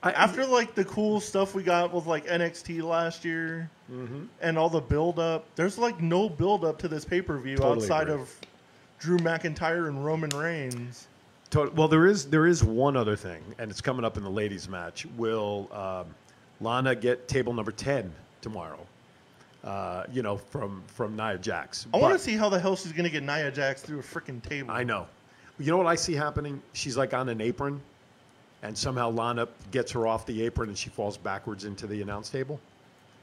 I, After like the cool stuff we got with like NXT last year Mm-hmm. and all the build up, there's like no build up to this pay per view Totally outside agree. of Drew McIntyre and Roman Reigns. To- well, there is there is one other thing, and it's coming up in the ladies' match. Will um, Lana get table number ten tomorrow? Uh, you know, from from Nia Jax. I want to see how the hell she's gonna get Nia Jax through a freaking table. I know. You know what I see happening? She's like on an apron, and somehow Lana gets her off the apron, and she falls backwards into the announce table.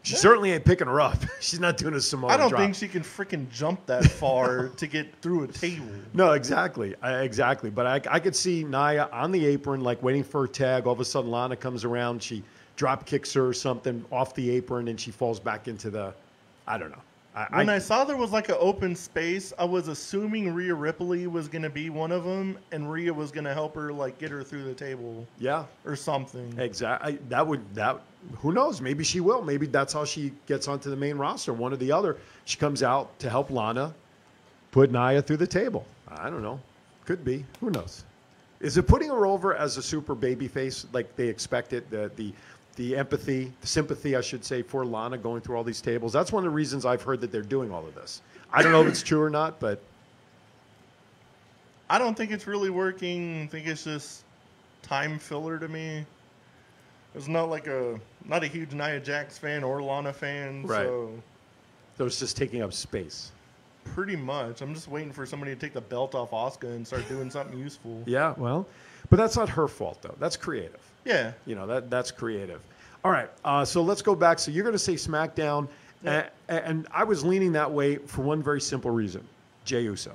She certainly ain't picking her up. She's not doing a Samoan I don't drop. think she can freaking jump that far to get through a table. No, exactly, I, exactly. But I, I could see Nia on the apron, like waiting for her tag. All of a sudden, Lana comes around. She drop kicks her or something off the apron, and she falls back into the. I don't know. I, When I, saw there was like an open space, I was assuming Rhea Ripley was gonna be one of them, and Rhea was gonna help her like get her through the table yeah, or something. exactly. That would that. Who knows? Maybe she will. Maybe that's how she gets onto the main roster. One or the other. She comes out to help Lana put Nia through the table. I don't know. Could be. Who knows? Is it putting her over as a super baby face like they expected? The the the empathy, the sympathy, I should say, for Lana going through all these tables. That's one of the reasons I've heard that they're doing all of this. I don't know if it's true or not, but I don't think it's really working. I think it's just time filler to me. It's not like a not a huge Nia Jax fan or Lana fan, Right. so those just taking up space. pretty much I'm just waiting for somebody to take the belt off Asuka and start doing something useful. Yeah, well, but that's not her fault though. That's creative. Yeah. You know that that's creative. All right, uh, so let's go back. So you're going to say SmackDown, Yeah. a- and I was leaning that way for one very simple reason: Jey Uso.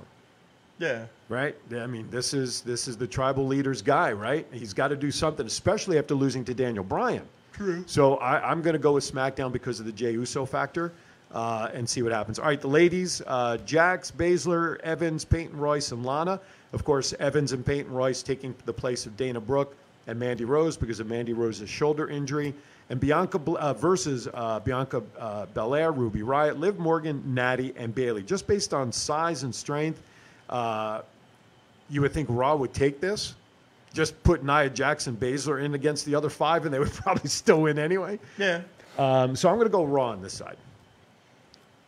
Yeah. right? I mean, this is this is the tribal leader's guy, right? He's got to do something, especially after losing to Daniel Bryan. True. So I, I'm going to go with SmackDown because of the Jey Uso factor, uh, and see what happens. All right, the ladies: uh, Jax, Baszler, Evans, Peyton Royce, and Lana. Of course, Evans and Peyton Royce taking the place of Dana Brooke and Mandy Rose because of Mandy Rose's shoulder injury. And Bianca uh, versus uh, Bianca uh, Belair, Ruby Riot, Liv Morgan, Natty, and Bayley. Just based on size and strength, uh, you would think Raw would take this. Just put Nia Jackson, Baszler in against the other five, and they would probably still win anyway. Yeah. Um, so I'm going to go Raw on this side.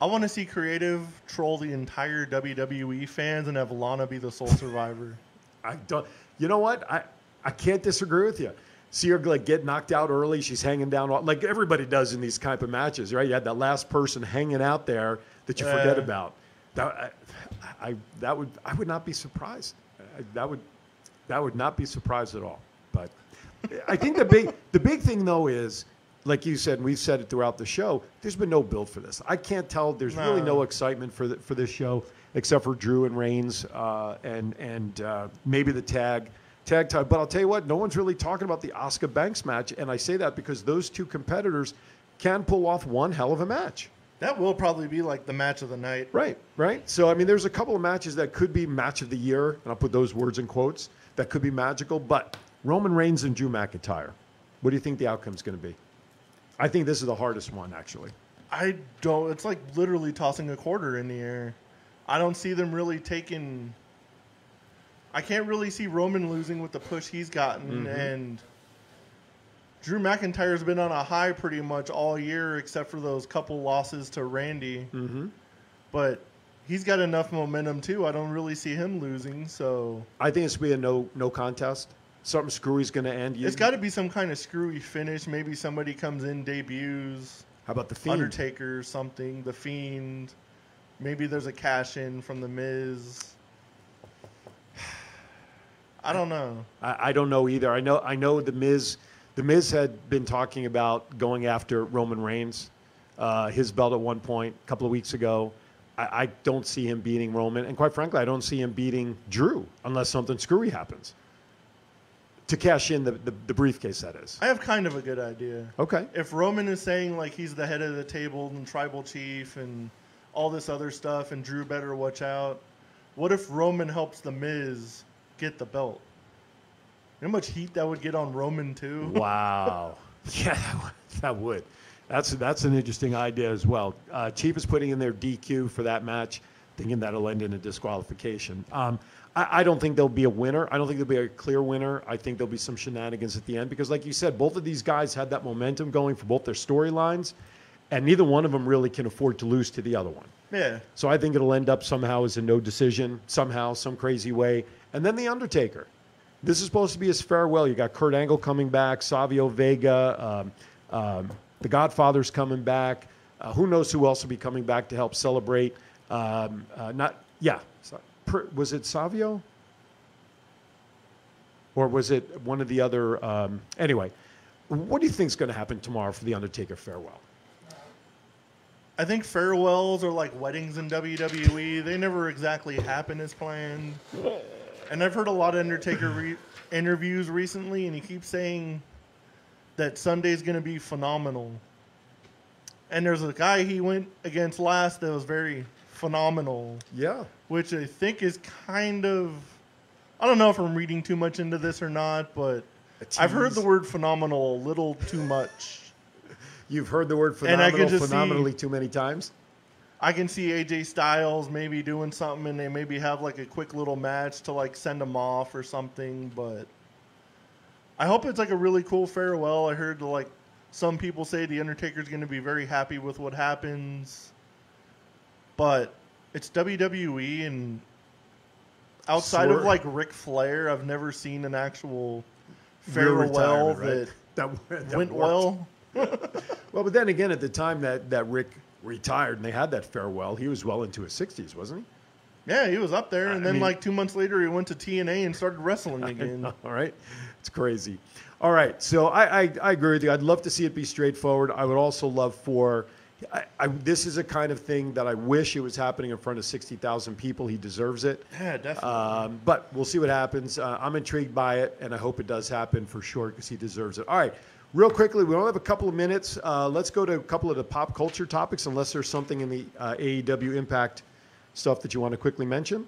I want to see creative troll the entire WWE fans and have Lana be the sole survivor. I don't. You know what? I I can't disagree with you. see her like get knocked out early. She's hanging down like everybody does in these type of matches, right? You had that last person hanging out there that you forget about. That I, I that would I would not be surprised. I, that would that would not be surprised at all. But I think the big the big thing though is like you said, and we've said it throughout the show. There's been no build for this. I can't tell. There's really No. no excitement for the, for this show except for Drew and Reigns uh, and and uh, maybe the tag tag time. But I'll tell you what, no one's really talking about the Asuka Banks match, and I say that because those two competitors can pull off one hell of a match. That will probably be like the match of the night. Right, right. So I mean, there's a couple of matches that could be match of the year, and I'll put those words in quotes that could be magical. But Roman Reigns and Drew McIntyre, what do you think the outcome's going to be? I think this is the hardest one, actually. I don't. It's like literally tossing a quarter in the air. I don't see them really taking. I can't really see Roman losing with the push he's gotten, and Drew McIntyre's been on a high pretty much all year, except for those couple losses to Randy. Mm-hmm. But he's got enough momentum too. I don't really see him losing. So I think it's going to be a no no contest. Something screwy's going to end. You, it's got to be some kind of screwy finish. Maybe somebody comes in, debuts. How about the Fiend? Undertaker, something, the Fiend. Maybe there's a cash in from the Miz. I don't know. I, I don't know either. I know I know the Miz, the Miz had been talking about going after Roman Reigns, uh, his belt at one point a couple of weeks ago. I, I don't see him beating Roman, and quite frankly, I don't see him beating Drew unless something screwy happens to cash in the, the, the briefcase. That is I have kind of a good idea. okay. If Roman is saying like he's the head of the table and tribal chief and all this other stuff, and Drew better watch out. What if Roman helps the Miz get the belt? You know how much heat that would get on Roman too? Wow. yeah, that would- That's that's an interesting idea as well. Uh, Chief is putting in their DQ for that match, thinking that'll end in a disqualification. Um, I, I don't think there'll be a winner. I don't think there'll be a clear winner. I think there'll be some shenanigans at the end because, like you said, both of these guys had that momentum going for both their storylines, and neither one of them really can afford to lose to the other one. Yeah. So I think it'll end up somehow as a no decision, somehow, some crazy way. And then The Undertaker. This is supposed to be his farewell. You got Kurt Angle coming back, Savio Vega, um, um, The Godfather's coming back. Uh, who knows who else will be coming back to help celebrate? Um, uh, not, yeah. Was it Savio? Or was it one of the other? Um, anyway, what do you think is going to happen tomorrow for The Undertaker farewell? I think farewells are like weddings in WWE. They never exactly happen as planned. And I've heard a lot of Undertaker re- interviews recently, and he keeps saying that Sunday's going to be phenomenal. And there's a guy he went against last that was very phenomenal, Yeah. which I think is kind of. I don't know if I'm reading too much into this or not, but I've heard the word phenomenal a little too much. You've heard the word phenomenal just see- phenomenally too many times. I can see AJ Styles maybe doing something and they maybe have like a quick little match to like send him off or something, but I hope it's like a really cool farewell. I heard like some people say the Undertaker's going to be very happy with what happens. But it's WWE and outside Sure. of like Ric Flair, I've never seen an actual farewell that that, that went worked. well. Well, but then again, at the time that, that Ric retired and they had that farewell, he was well into his 60s, wasn't he? Yeah, he was up there, and I then mean- like two months later, he went to TNA and started wrestling again. All right. It's crazy. All right. So I, I, I agree with you. I'd love to see it be straightforward. I would also love for. I, I, this is a kind of thing that I wish it was happening in front of 60,000 people. He deserves it. Yeah, definitely. Um, but we'll see what happens. Uh, I'm intrigued by it, and I hope it does happen for sure because he deserves it. All right, real quickly, we only have a couple of minutes. Uh, let's go to a couple of the pop culture topics, unless there's something in the uh, AEW Impact stuff that you want to quickly mention.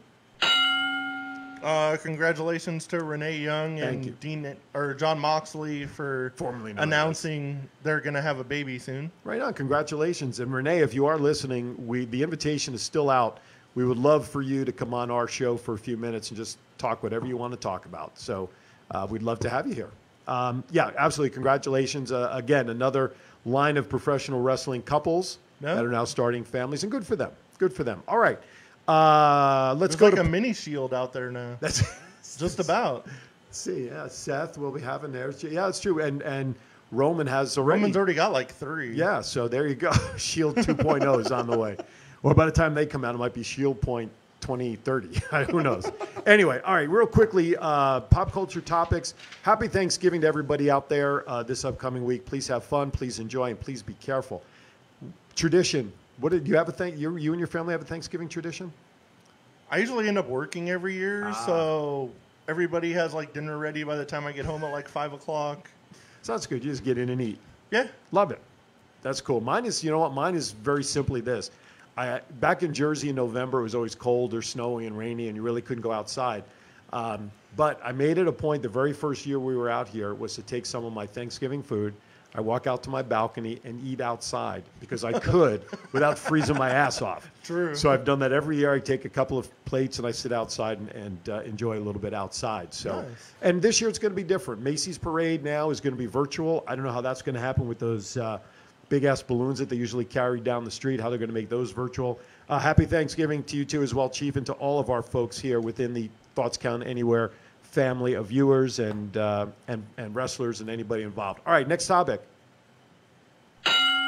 Uh, congratulations to Renee Young Thank and you. Dean or Jon Moxley for Formerly known announcing they're going to have a baby soon. Right on. Congratulations. And Renee, if you are listening, we the invitation is still out. We would love for you to come on our show for a few minutes and just talk whatever you want to talk about. So uh, we'd love to have you here. Um, yeah, absolutely. Congratulations. Uh, again, another line of professional wrestling couples Yeah. that are now starting families, and good for them. Good for them. All right. Uh, let's There's go like to a mini shield out there now. That's Just about. see, yeah, Seth will be having theirs. Yeah, it's true. And and Roman has already. Roman's already got like three. Yeah, so there you go. Shield 2.0 is on the way. Or by the time they come out, it might be Shield Point 2030. Who knows? Anyway, all right, real quickly, uh, pop culture topics. Happy Thanksgiving to everybody out there uh, this upcoming week. Please have fun, please enjoy, and please be careful. Tradition. What did you have a thank you, you and your family have a Thanksgiving tradition? I usually end up working every year, Ah. so everybody has like dinner ready by the time I get home at like five o'clock. Sounds good. You just get in and eat. Yeah. Love it. That's cool. Mine is, you know what? Mine is very simply this. I back in Jersey in November, it was always cold or snowy and rainy, and you really couldn't go outside. Um, but I made it a point the very first year we were out here was to take some of my Thanksgiving food. I walk out to my balcony and eat outside because I could without freezing my ass off. True. So I've done that every year. I take a couple of plates and I sit outside and, and uh, enjoy a little bit outside. So, Nice. and this year it's going to be different. Macy's parade now is going to be virtual. I don't know how that's going to happen with those uh, big ass balloons that they usually carry down the street. How they're going to make those virtual. Uh, happy Thanksgiving to you too as well, Chief, and to all of our folks here within the Thoughts Count Anywhere family of viewers and uh, and and wrestlers and anybody involved. All right, next topic.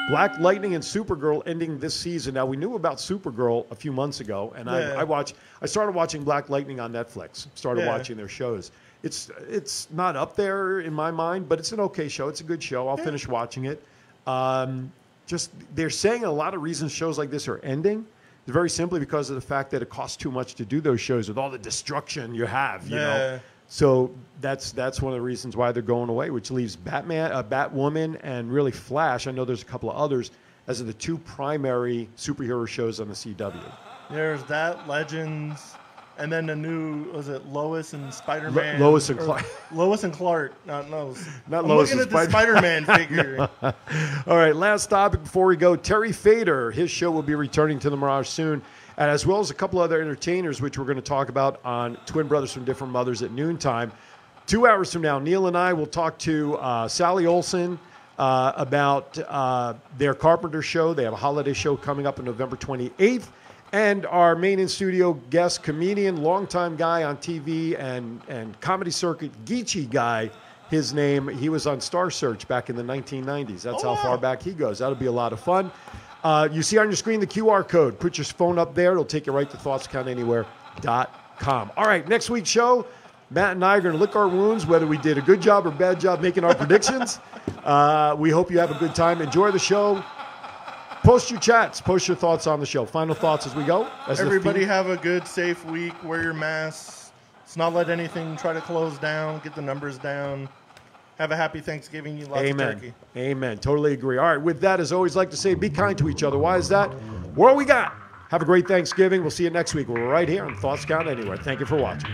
Black Lightning and Supergirl ending this season. Now we knew about Supergirl a few months ago, and Yeah. I, I watched. I started watching Black Lightning on Netflix. Started Yeah. watching their shows. It's it's not up there in my mind, but it's an okay show. It's a good show. I'll finish watching it. Um, just they're saying a lot of reasons shows like this are ending. It's very simply because of the fact that it costs too much to do those shows with all the destruction you have. You know. Yeah. So that's that's one of the reasons why they're going away, which leaves Batman, uh, Batwoman, and really Flash. I know there's a couple of others as are the two primary superhero shows on the CW. There's that Legends, and then the new was it Lois and Spider Man? Lo- Lois and Clark. Lois and Clark. Not Lois. Not I'm Lois looking and at the Spider- Spider Man figure. All right, last topic before we go. Terry Fator, his show will be returning to the Mirage soon, and as well as a couple other entertainers, which we're going to talk about on Twin Brothers from Different Mothers at noontime. Two hours from now, Neil and I will talk to uh, Sally Olson uh, about uh, their Carpenter show. They have a holiday show coming up on November 28th. And our main in studio guest, comedian, longtime guy on TV and, and comedy circuit, Geechy Guy, his name. He was on Star Search back in the 1990s. That's Oh, how far wow. back he goes. That'll be a lot of fun. Uh, you see on your screen the QR code. Put your phone up there. It'll take you right to thoughtscountanywhere.com. All right, next week's show, Matt and I are going to lick our wounds, whether we did a good job or bad job making our predictions. Uh, we hope you have a good time. Enjoy the show. Post your chats. Post your thoughts on the show. Final thoughts as we go. As Everybody have a good, safe week. Wear your masks. Let's not let anything try to close down. Get the numbers down. Have a happy Thanksgiving. You lots Amen. turkey. Amen. Totally agree. All right. With that, as always, like to say, be kind to each other. Why is that? What we got? Have a great Thanksgiving. We'll see you next week. We're right here on Thoughts Count Anywhere. Thank you for watching.